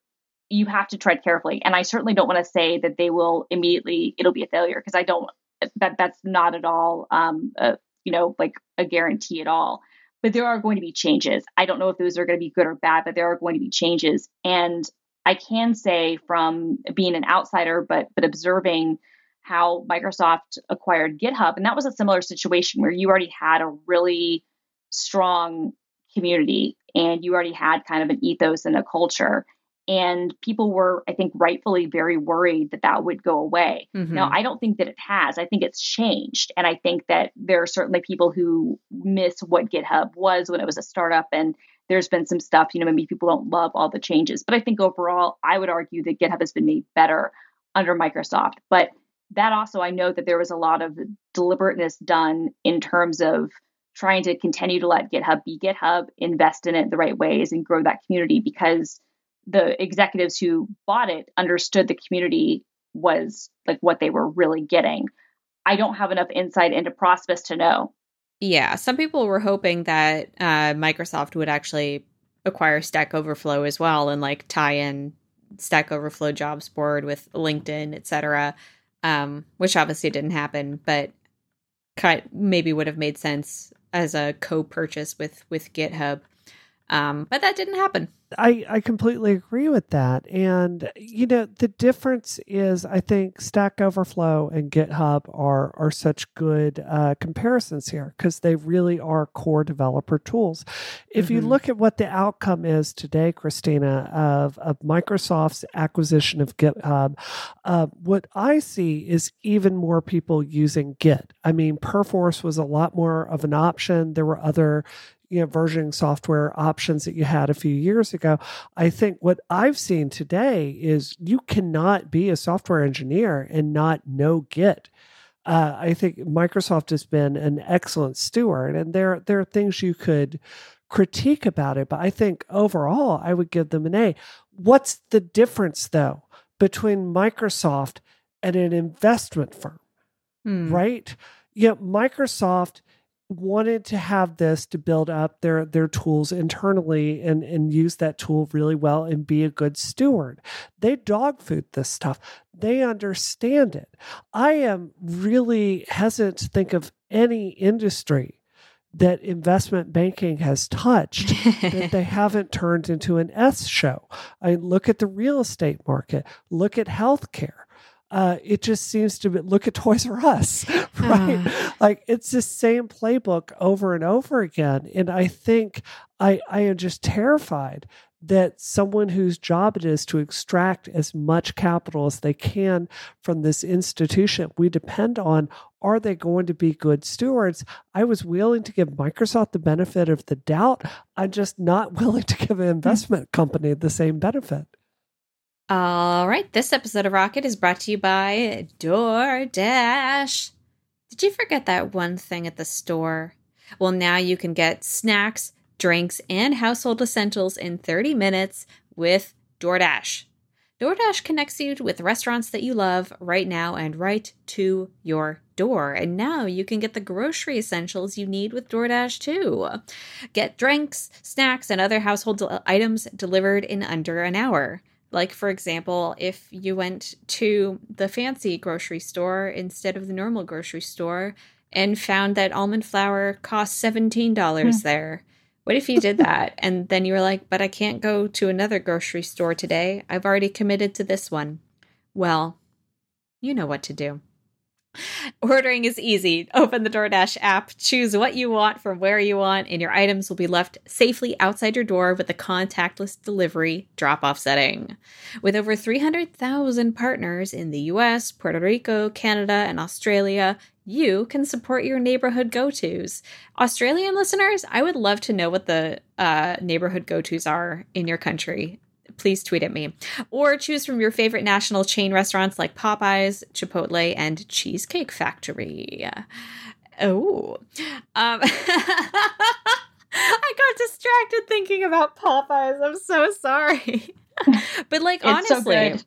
S2: you have to tread carefully. And I certainly don't want to say that they will immediately, it'll be a failure because I don't, that that's not at all, um, a, you know, like a guarantee at all. But there are going to be changes. I don't know if those are going to be good or bad, but there are going to be changes. And I can say from being an outsider, but but observing how Microsoft acquired GitHub, and that was a similar situation where you already had a really strong community and you already had kind of an ethos and a culture. And people were i think rightfully very worried that that would go away. Mm-hmm. now i don't think that it has. I think it's changed. And i think that there are certainly people who miss what github was when it was a startup and there's been some stuff you know maybe people don't love all the changes. But i think overall i would argue that github has been made better under microsoft. But that also i know that there was a lot of deliberateness done in terms of trying to continue to let GitHub be GitHub, invest in it the right ways, and grow that community because the executives who bought it understood the community was like what they were really getting. I don't have enough insight into Prosus to know.
S1: Yeah, some people were hoping that uh, Microsoft would actually acquire Stack Overflow as well and like tie in Stack Overflow jobs board with LinkedIn, etc. Um, which obviously didn't happen, but cut maybe would have made sense as a co-purchase with with GitHub. Um, but that didn't happen.
S3: I, I completely agree with that. And, you know, the difference is I think Stack Overflow and GitHub are, are such good uh, comparisons here because they really are core developer tools. If mm-hmm. you look at what the outcome is today, Christina, of, of Microsoft's acquisition of GitHub, uh, what I see is even more people using Git. I mean, Perforce was a lot more of an option. There were other you know, versioning software options that you had a few years ago. I think what I've seen today is you cannot be a software engineer and not know Git. Uh, I think Microsoft has been an excellent steward, and there there are things you could critique about it, but I think overall I would give them an A. What's the difference though between Microsoft and an investment firm? Hmm. Right? Yeah, Microsoft wanted to have this to build up their their tools internally and and use that tool really well and be a good steward they dog food this stuff they understand it i am really hesitant to think of any industry that investment banking has touched that [LAUGHS] they haven't turned into an S show. I look at the real estate market, look at healthcare. Uh, it just seems to be look at Toys R Us, [LAUGHS] right? Uh. Like it's the same playbook over and over again. And I think I I am just terrified that someone whose job it is to extract as much capital as they can from this institution we depend on are they going to be good stewards i was willing to give microsoft the benefit of the doubt i'm just not [LAUGHS] willing to give an investment company the same benefit
S1: all right this episode of rocket is brought to you by doordash did you forget that one thing at the store well now you can get snacks drinks, and household essentials in 30 minutes with DoorDash. DoorDash connects you with restaurants that you love right now and right to your door. And now you can get the grocery essentials you need with DoorDash too. Get drinks, snacks, and other household items delivered in under an hour. Like, for example, if you went to the fancy grocery store instead of the normal grocery store and found that almond flour costs $17 mm. there what if you did that [LAUGHS] and then you were like, but I can't go to another grocery store today. I've already committed to this one. Well, you know what to do. [LAUGHS] Ordering is easy. Open the DoorDash app, choose what you want from where you want, and your items will be left safely outside your door with the contactless delivery drop off setting. With over 300,000 partners in the US, Puerto Rico, Canada, and Australia, you can support your neighborhood go tos. Australian listeners, I would love to know what the uh, neighborhood go tos are in your country. Please tweet at me. Or choose from your favorite national chain restaurants like Popeyes, Chipotle, and Cheesecake Factory. Oh. Um, [LAUGHS] I got distracted thinking about Popeyes. I'm so sorry. [LAUGHS] but like honestly, so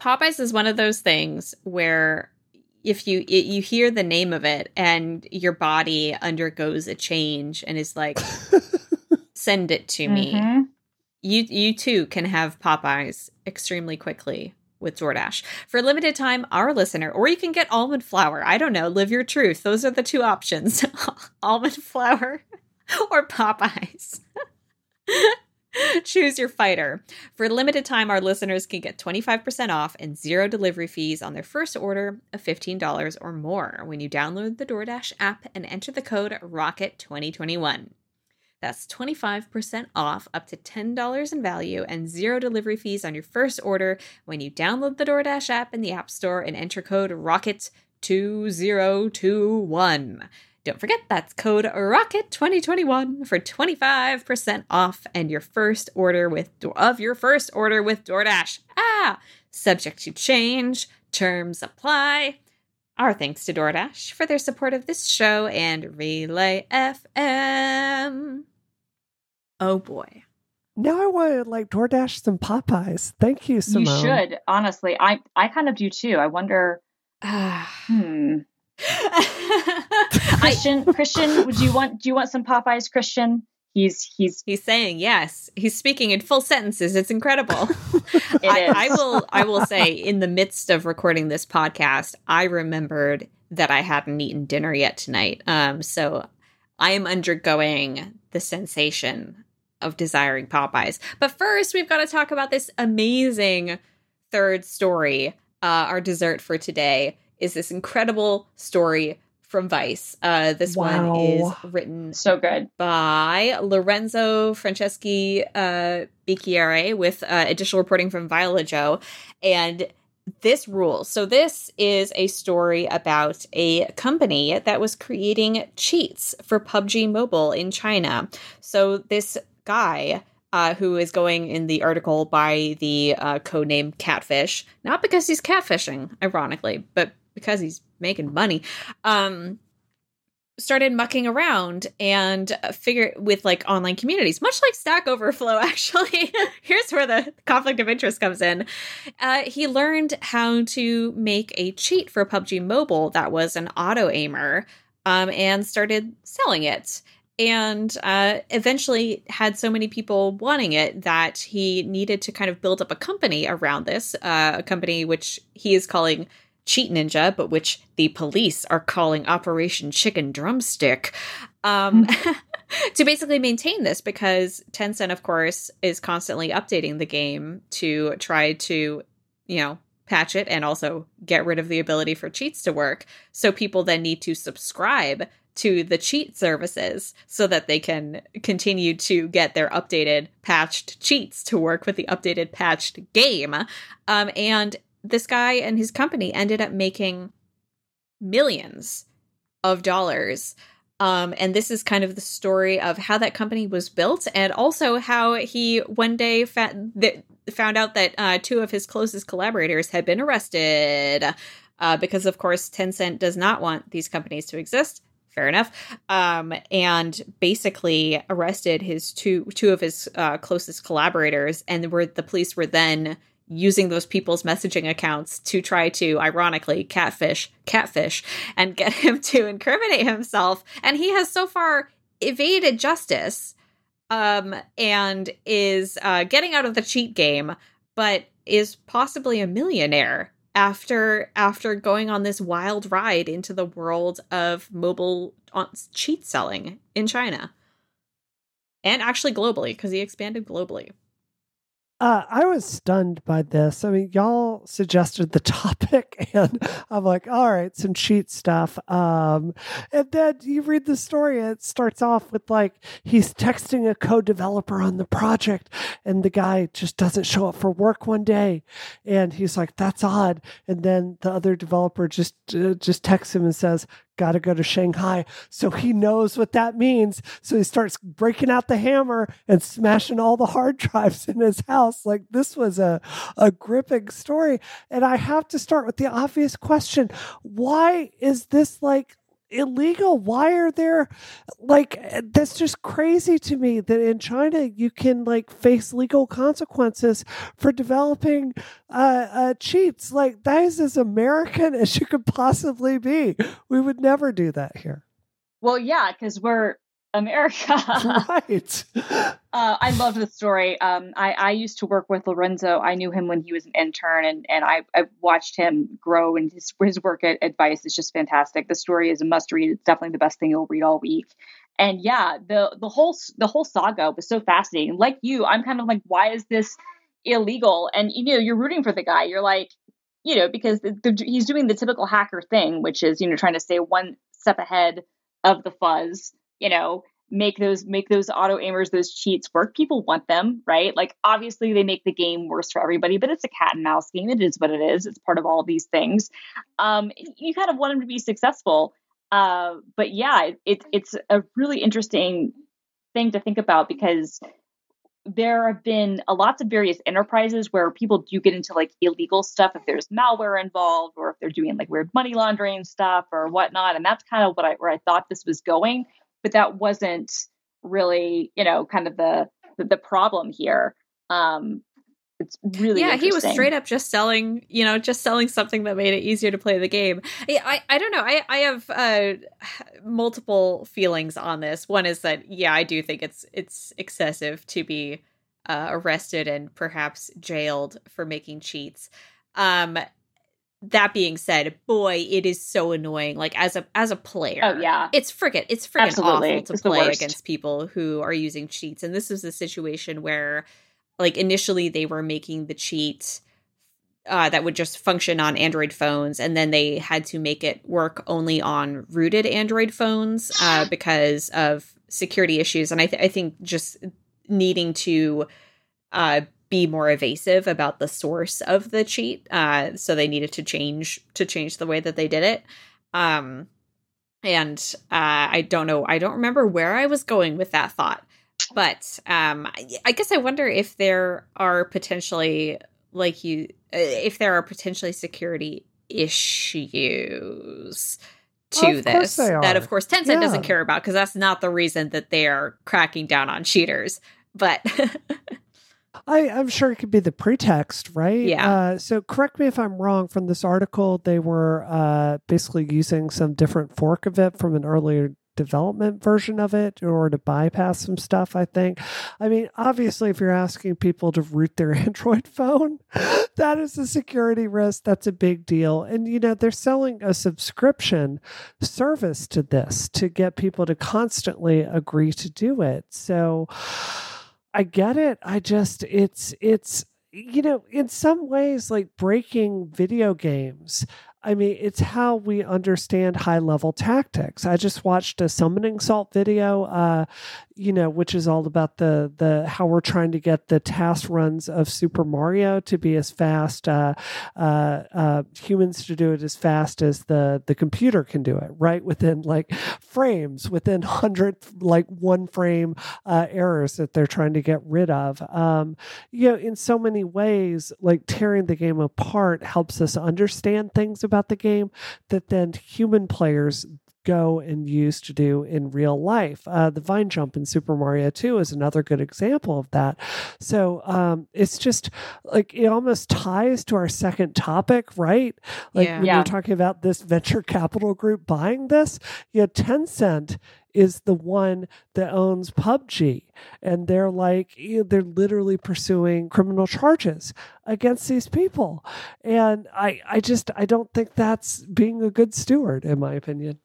S1: Popeyes is one of those things where if you it, you hear the name of it and your body undergoes a change and is like [LAUGHS] send it to me mm-hmm. You you too can have popeyes extremely quickly with DoorDash. For a limited time, our listener, or you can get almond flour. I don't know, live your truth. Those are the two options [LAUGHS] almond flour [LAUGHS] or Popeyes. [LAUGHS] Choose your fighter. For a limited time, our listeners can get 25% off and zero delivery fees on their first order of $15 or more when you download the DoorDash app and enter the code ROCKET2021. That's 25% off up to $10 in value and zero delivery fees on your first order when you download the DoorDash app in the App Store and enter code ROCKET2021. Don't forget that's code ROCKET2021 for 25% off and your first order with of your first order with DoorDash. Ah, subject to change, terms apply. Our thanks to DoorDash for their support of this show and Relay FM. Oh boy.
S3: Now I want to like DoorDash some Popeyes. Thank you, Simone.
S2: You should honestly. I I kind of do too. I wonder. [SIGHS] hmm. [LAUGHS] Christian, Christian, would you want? Do you want some Popeyes, Christian? He's he's
S1: he's saying yes. He's speaking in full sentences. It's incredible. [LAUGHS] it I, I will I will say in the midst of recording this podcast, I remembered that I hadn't eaten dinner yet tonight. Um, so I am undergoing the sensation of desiring Popeyes. But first, we've got to talk about this amazing third story. Uh, our dessert for today is this incredible story from Vice. Uh, this wow. one is written
S2: so good
S1: by Lorenzo Franceschi uh, Bicchierai with uh, additional reporting from Viola Zhou. And this rules. So, this is a story about a company that was creating cheats for PUBG Mobile in China. So, this guy uh, who is going in the article by the uh, code name Catfish, not because he's catfishing, ironically, but because he's making money, um, started mucking around and figure with like online communities, much like Stack Overflow. [LAUGHS] Actually, here's where the conflict of interest comes in. Uh, he learned how to make a cheat for PUBG Mobile that was an auto aimer, um, and started selling it. And uh, eventually had so many people wanting it that he needed to kind of build up a company around this, uh, a company which he is calling Cheat Ninja, but which the police are calling Operation Chicken Drumstick. Um, mm-hmm. [LAUGHS] to basically maintain this because Tencent, of course, is constantly updating the game to try to, you know, patch it and also get rid of the ability for cheats to work. So people then need to subscribe to the cheat services so that they can continue to get their updated patched cheats to work with the updated patched game. Um, and this guy and his company ended up making millions of dollars. Um, and this is kind of the story of how that company was built, and also how he one day fa- th- found out that uh, two of his closest collaborators had been arrested. Uh, because, of course, Tencent does not want these companies to exist fair enough. Um, and basically arrested his two two of his uh, closest collaborators and were the police were then using those people's messaging accounts to try to ironically catfish catfish and [LAUGHS] get him to incriminate himself. And he has so far evaded justice um, and is uh, getting out of the cheat game but is possibly a millionaire after after going on this wild ride into the world of mobile uh, cheat selling in China and actually globally because he expanded globally.
S3: Uh, I was stunned by this. I mean, y'all suggested the [LAUGHS] topic, and I'm like, all right, some cheat stuff. Um, and then you read the story, it starts off with like he's texting a co developer on the project, and the guy just doesn't show up for work one day. And he's like, that's odd. And then the other developer just uh, just texts him and says, got to go to Shanghai. So he knows what that means. So he starts breaking out the hammer and smashing all the hard [LAUGHS] drives in his house. Like this was a, a gripping story. And I have to start with the obvious question why is this like illegal? Why are there like that's just crazy to me that in China you can like face legal consequences for developing uh, uh, cheats. Like that is as American [LAUGHS] as you could possibly be. We would never do that here.
S2: Well, yeah, because we're America. [LAUGHS]
S3: right.
S2: uh, I love the story. Um, I, I used to work with Lorenzo. I knew him when he was an intern, and, and I, I watched him grow, and his, his work at Advice is just fantastic. The story is a must read. It's definitely the best thing you'll read all week. And yeah, the the whole the whole saga was so fascinating. Like you, I'm kind of like, why is this illegal? And you know, you're rooting for the guy. You're like, you know, because the, the, he's doing the typical hacker thing, which is you know trying to stay one step ahead of the fuzz you know, make those make those auto aimers those cheats work. People want them right? Like obviously they make the game worse for everybody but it's a cat and mouse game. It is what it is. It's part of all these things. Um you kind of want them to be successful. Uh but yeah it, it's a really interesting thing to think about because there have been a lots of various enterprises where people do get into like illegal stuff if there's malware involved or if they're doing like weird money laundering stuff or whatnot. And that's kind of what i where i thought this was going but that wasn't really, you know, kind of the the, the problem here. Um, it's really
S1: yeah. He was straight up just selling, you know, just selling something that made it easier to play the game. I I, I don't know. I I have uh, [SIGHS] multiple feelings on this. One is that yeah, I do think it's it's excessive to be uh, arrested and perhaps jailed for making cheats. Um, that being said, boy, it is so annoying. Like as a as a player,
S2: oh yeah,
S1: it's friggin' it's friggin' Absolutely. awful to it's play against people who are using cheats. And this is a situation where, like, initially they were making the cheat uh, that would just function on Android phones, and then they had to make it work only on rooted Android phones uh, [GASPS] because of security issues. And I, th- I think just needing to uh, be more evasive about the source of the cheat. Uh, so they needed to change to change the way that they did it. Um, and uh, I don't know. I don't remember where I was going with that thought, but um, I guess I wonder if there are potentially like you, uh, if there are potentially security issues to
S3: of
S1: this that of course Tencent yeah. doesn't care about because that's not the reason that they are cracking down on cheaters. But [LAUGHS]
S3: I, I'm sure it could be the pretext, right?
S1: Yeah.
S3: Uh, so correct me if I'm wrong. From this article, they were uh, basically using some different fork of it from an earlier development version of it or to bypass some stuff, I think. I mean, obviously, if you're asking people to root their [LAUGHS] Android phone, [LAUGHS] that is a security risk. That's a big deal. And, you know, they're selling a subscription service to this to get people to constantly agree to do it. So, I get it. I just it's it's you know, in some ways like breaking video games I mean, it's how we understand high level tactics. I just watched a summoning salt video, uh, you know, which is all about the the how we're trying to get the TAS runs of Super Mario to be as fast, uh, uh, uh humans to do it as fast as the the computer can do it, right? Within like frames, within [LAUGHS] hundred like one frame uh, errors that they're trying to get rid of. Um, you know, in so many ways, like tearing the game apart helps us understand things about the game that then human players go and use to do in real life. Uh, the vine jump in Super Mario 2 is another good example of that. So um, it's just like it almost ties to our second topic, right? Like yeah. when yeah. you're talking about this venture capital group buying this, you know, Tencent is the one that owns PUBG. And they're like, they're literally pursuing criminal charges against these people. And I, I just, I don't think that's being a good steward, in my opinion.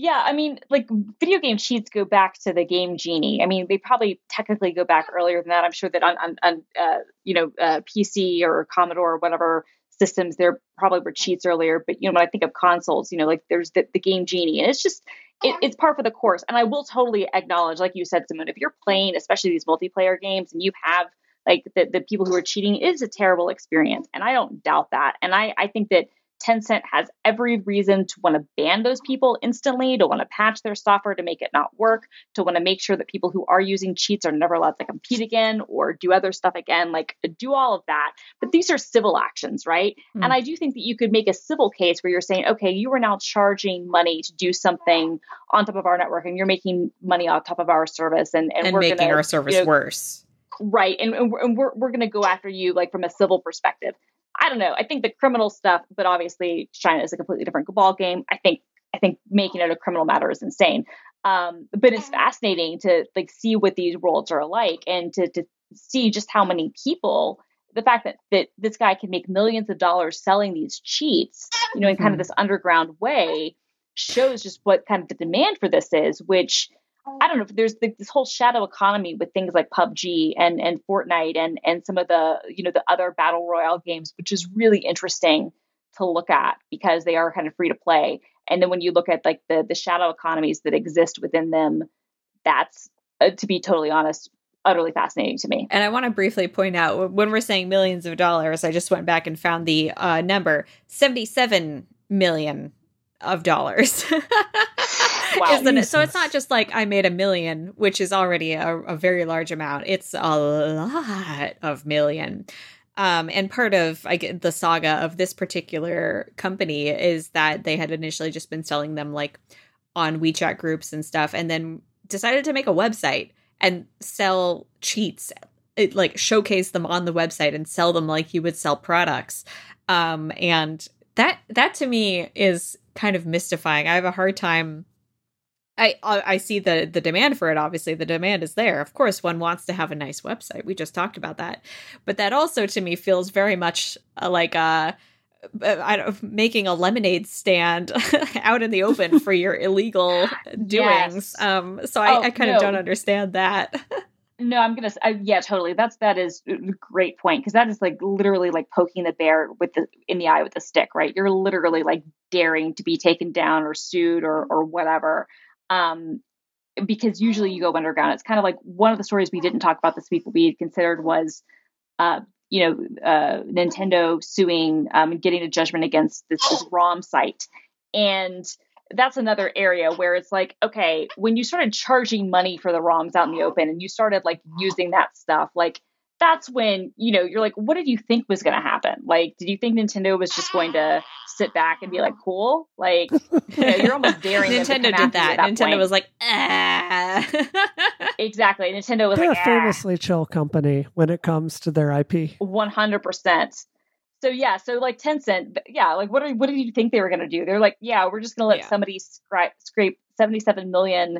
S2: Yeah, I mean, like video game cheats go back to the game Genie. I mean, they probably technically go back earlier than that. I'm sure that on, on, on uh, you know, uh, PC or Commodore or whatever systems, there probably were cheats earlier. But you know, when I think of consoles, you know, like there's the, the game Genie, and it's just it, it's part for the course. And I will totally acknowledge, like you said, Simone, if you're playing, especially these multiplayer games, and you have like the, the people who are cheating, it is a terrible experience. And I don't doubt that. And I, I think that Tencent has every reason to want to ban those people instantly, to want to patch their software to make it not work, to want to make sure that people who are using cheats are never allowed to compete again or do other stuff again, like do all of that. But these are civil actions, right? Mm. And I do think that you could make a civil case where you're saying, okay, you are now charging money to do something on top of our network and you're making money on top of our service and, and,
S1: and
S2: we're
S1: making
S2: gonna,
S1: our service
S2: you know,
S1: worse.
S2: Right. And, and we're, and we're, we're going to go after you like from a civil perspective. I don't know. I think the criminal stuff, but obviously China is a completely different ball game. I think I think making it a criminal matter is insane. Um, but it's fascinating to like see what these worlds are like and to to see just how many people the fact that that this guy can make millions of dollars selling these cheats, you know, in kind of mm-hmm. this underground way, shows just what kind of the demand for this is, which I don't know. If there's this whole shadow economy with things like PUBG and and Fortnite and and some of the you know the other battle royale games, which is really interesting to look at because they are kind of free to play. And then when you look at like the the shadow economies that exist within them, that's uh, to be totally honest, utterly fascinating to me.
S1: And I want to briefly point out when we're saying millions of dollars, I just went back and found the uh, number seventy seven million of dollars. [LAUGHS] wow. Isn't it? So it's not just like I made a million, which is already a, a very large amount. It's a lot of million. Um, and part of I get the saga of this particular company is that they had initially just been selling them like on WeChat groups and stuff, and then decided to make a website and sell cheats, it, like showcase them on the website and sell them like you would sell products. Um, and that that to me is kind of mystifying. I have a hard time I I see the the demand for it. Obviously, the demand is there. Of course, one wants to have a nice website. We just talked about that, but that also to me feels very much uh, like a uh, don't making a lemonade stand [LAUGHS] out in the open for your [LAUGHS] illegal doings. Yes. Um, so I, oh, I kind of no. don't understand that.
S2: no, I'm gonna. Uh, yeah, totally. That's that is a great point because that is like literally like poking the bear with the in the eye with a stick, right? You're literally like daring to be taken down or sued or or whatever um, because usually you go underground. It's kind of like one of the stories we didn't talk about this week, we had considered was, uh, you know, uh, Nintendo suing um, and getting a judgment against this, this [GASPS] ROM site. And that's another area where it's like, okay, when you started charging money for the ROMs out in the open and you started like using that stuff, like that's when you know you're like what did you think was going to happen like did you think nintendo was just going to sit back and be like cool like you know, you're almost [LAUGHS] daring
S1: nintendo did that, that nintendo point. was like ah. [LAUGHS]
S2: exactly nintendo was
S3: They're
S2: like
S3: a famously ah. chill company when it comes to their ip
S2: 100% so yeah so like tencent yeah like what are, what did you think they were going to do they're like yeah we're just going to let yeah. somebody scrape scrape 77 million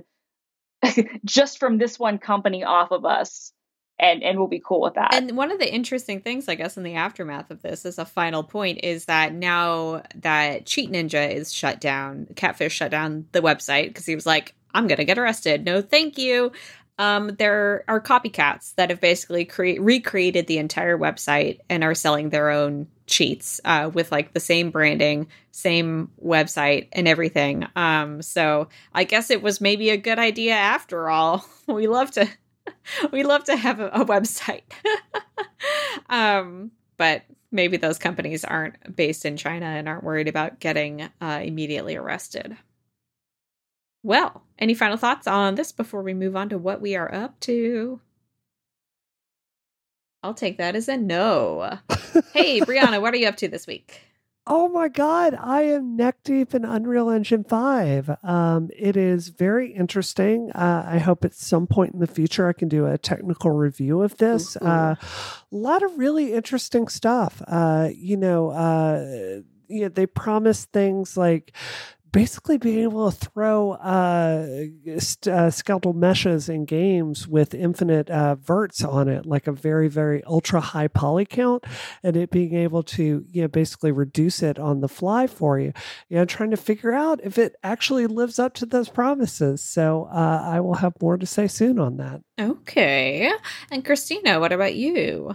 S2: [LAUGHS] just from this one company off of us and and we'll be cool with that.
S1: And one of the interesting things, I guess, in the aftermath of this, as a final point, is that now that Cheat Ninja is shut down, Catfish shut down the website because he was like, "I'm gonna get arrested. No, thank you." Um, there are copycats that have basically cre- recreated the entire website and are selling their own cheats uh, with like the same branding, same website, and everything. Um, so I guess it was maybe a good idea after all. [LAUGHS] we love to [LAUGHS] we love to have a, a website. [LAUGHS] um, but maybe those companies aren't based in China and aren't worried about getting uh, immediately arrested. Well, any final thoughts on this before we move on to what we are up to? I'll take that as a no. [LAUGHS] hey, Brianna, what are you up to this week?
S3: Oh my God, I am neck deep in Unreal Engine 5. Um, it is very interesting. Uh, I hope at some point in the future I can do a technical review of this. Uh, a lot of really interesting stuff. Uh, you know, uh, you know, they promise things like basically being able to throw uh, st- uh, skeletal meshes in games with infinite uh, verts on it, like a very, very ultra high poly count, and it being able to, you know, basically reduce it on the fly for you. You know, trying to figure out if it actually lives up to those promises. So uh, I will have more to say soon on that.
S1: Okay. And Christina, what about you?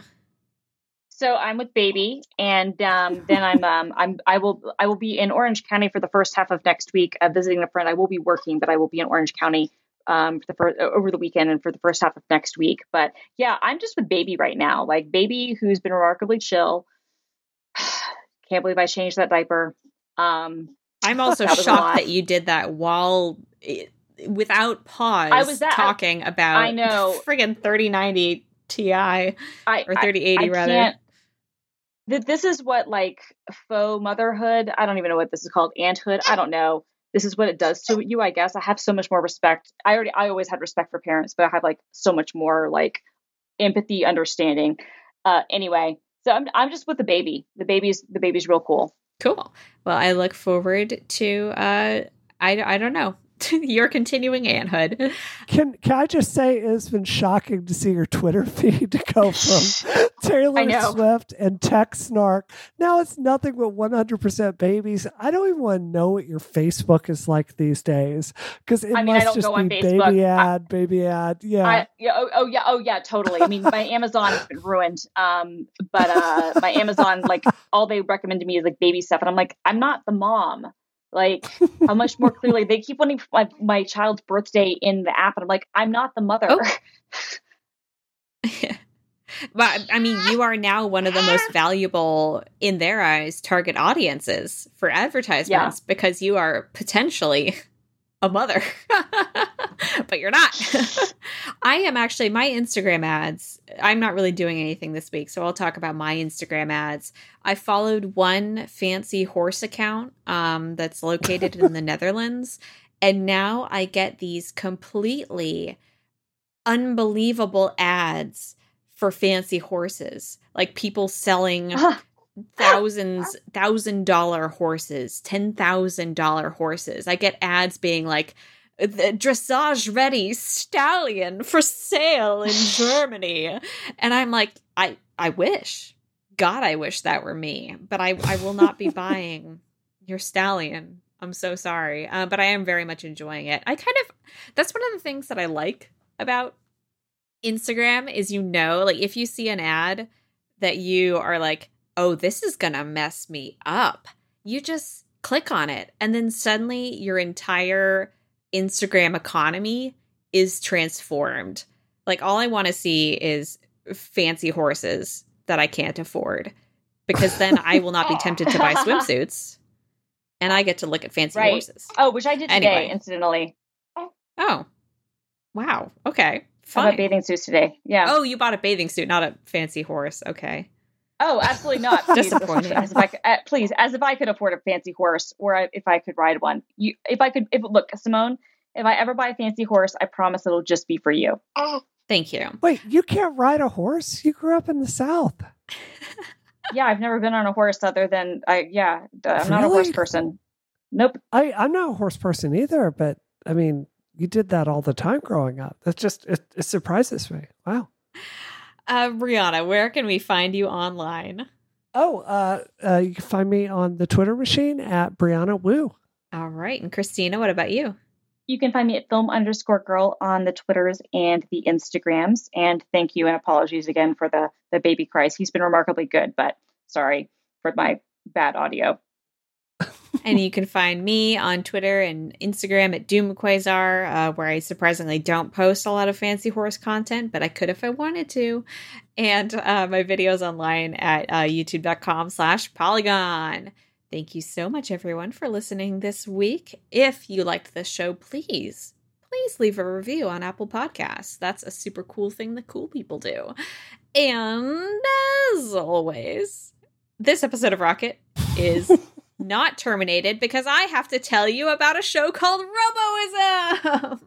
S2: So I'm with baby, and um, then I'm [LAUGHS] um, I'm I will I will be in Orange County for the first half of next week, uh, visiting a friend. I will be working, but I will be in Orange County um, for the first, over the weekend and for the first half of next week. But yeah, I'm just with baby right now. Like baby, who's been remarkably chill. [SIGHS] Can't believe I changed that diaper. Um,
S1: I'm also that shocked that you did that while. without pause, I was that, talking about
S2: I know [LAUGHS]
S1: friggin' 3090 Ti I, or 3080 I, I rather
S2: that this is what like faux motherhood i don't even know what this is called aunthood i don't know. This is what it does to you i guess. I have so much more respect i already i always had respect for parents but i have like so much more like empathy understanding. Uh anyway so i'm, I'm just with the baby. The baby's the baby's real cool.
S1: Cool. Well i look forward to uh i i don't know [LAUGHS] your continuing aunthood.
S3: Can can I just say it's been shocking to see your Twitter [LAUGHS] feed to go from [LAUGHS] Taylor Swift and tech snark. Now it's nothing but 100% babies. I don't even want to know what your Facebook is like these days because it I mean, must just be baby ad, I, baby ad. Yeah.
S2: I, yeah. Oh, oh, yeah. Oh yeah. Totally. I mean, my Amazon has been ruined. Um, but uh, my Amazon like all they recommend to me is like baby stuff, and I'm like, I'm not the mom. Like how much more clearly they keep wanting my, my child's birthday in the app, and I'm like, I'm not the mother. Oh. [LAUGHS] [LAUGHS]
S1: But I mean, you are now one of the most [LAUGHS] valuable, in their eyes, target audiences for advertisements yeah. because you are potentially a mother, [LAUGHS] but you're not. [LAUGHS] I am actually, my Instagram ads, I'm not really doing anything this week, so I'll talk about my Instagram ads. I followed one fancy horse account um, that's located in the [LAUGHS] Netherlands, and now I get these completely unbelievable ads for fancy horses, like people selling thousands thousand dollar horses ten thousand dollar horses. I get ads being like the dressage ready stallion for sale in [LAUGHS] germany. And i'm like i i wish. God i wish that were me but i i will not be [LAUGHS] buying your stallion. I'm so sorry uh, but i am very much enjoying it. I kind of that's one of the things that i like about instagram is you know like if you see an ad that you are like oh, this is going to mess me up. You just click on it, and then suddenly your entire Instagram economy is transformed. Like, all I want to see is fancy horses that I can't afford because then I will not be tempted to buy swimsuits and I get to look at fancy
S2: right.
S1: horses.
S2: Oh, which I did today, anyway. incidentally.
S1: Oh, wow. Okay.
S2: Fine. I bought bathing suits today. Yeah.
S1: Oh, you bought a bathing suit, not a fancy horse. Okay.
S2: Oh, absolutely not. [LAUGHS] Disappointing. As if I could, uh, please, as if I could afford a fancy horse, or I, if I could ride one. You, if I could, if look, Simone, if I ever buy a fancy horse, I promise it'll just be for you.
S1: Oh, thank you.
S3: Wait, you can't ride a horse? You grew up in the South. [LAUGHS]
S2: yeah, I've never been on a horse other than I. Yeah, I'm really? not a horse person. Nope.
S3: I I'm not a horse person either, but I mean, you did that all the time growing up. That's just it, it surprises me. Wow.
S1: Uh, Brianna, where can we find you online?
S3: Oh, uh, uh, you can find me on the Twitter machine at Brianna Wu.
S1: All right. And Christina, what about you?
S2: You can find me at film underscore girl on the Twitters and the Instagrams. And thank you and apologies again for the the baby cries. He's been remarkably good, but sorry for my bad audio.
S1: And you can find me on Twitter and Instagram at DoomQuasar, uh, where I surprisingly don't post a lot of fancy horse content, but I could if I wanted to. And uh, my videos online at uh, youtube.com slash polygon. Thank you so much, everyone, for listening this week. If you liked this show, please, please leave a review on Apple Podcasts. That's a super cool thing that cool people do. And as always, this episode of Rocket is [LAUGHS] not terminated because I have to tell you about a show called Roboism.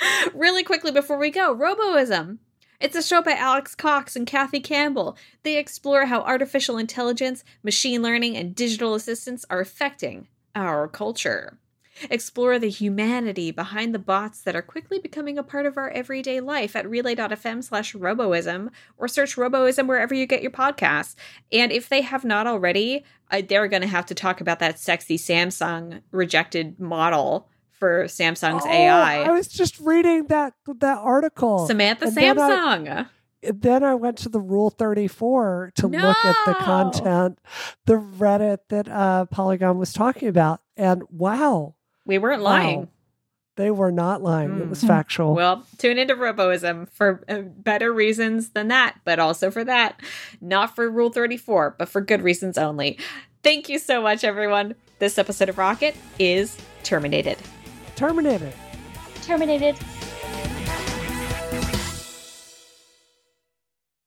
S1: [LAUGHS] really quickly before we go, Roboism. It's a show by Alex Cox and Kathy Campbell. They explore how artificial intelligence, machine learning, and digital assistants are affecting our culture. Explore the humanity behind the bots that are quickly becoming a part of our everyday life at relay.fm slash roboism or search roboism wherever you get your podcasts. And if they have not already, uh, they're going to have to talk about that sexy Samsung rejected model for Samsung's oh, AI.
S3: I was just reading that that article.
S1: Samantha Samsung. Then I,
S3: then I went to the Rule 34 to no! look at the content, the Reddit that uh, Polygon was talking about. And wow,
S1: we weren't lying. Wow.
S3: They were not lying. Mm. It was hmm. factual.
S1: Well, tune into Roboism for uh, better reasons than that, but also for that. Not for Rule 34, but for good reasons only. Thank you so much, everyone. This episode of Rocket is terminated.
S3: Terminated.
S2: Terminated.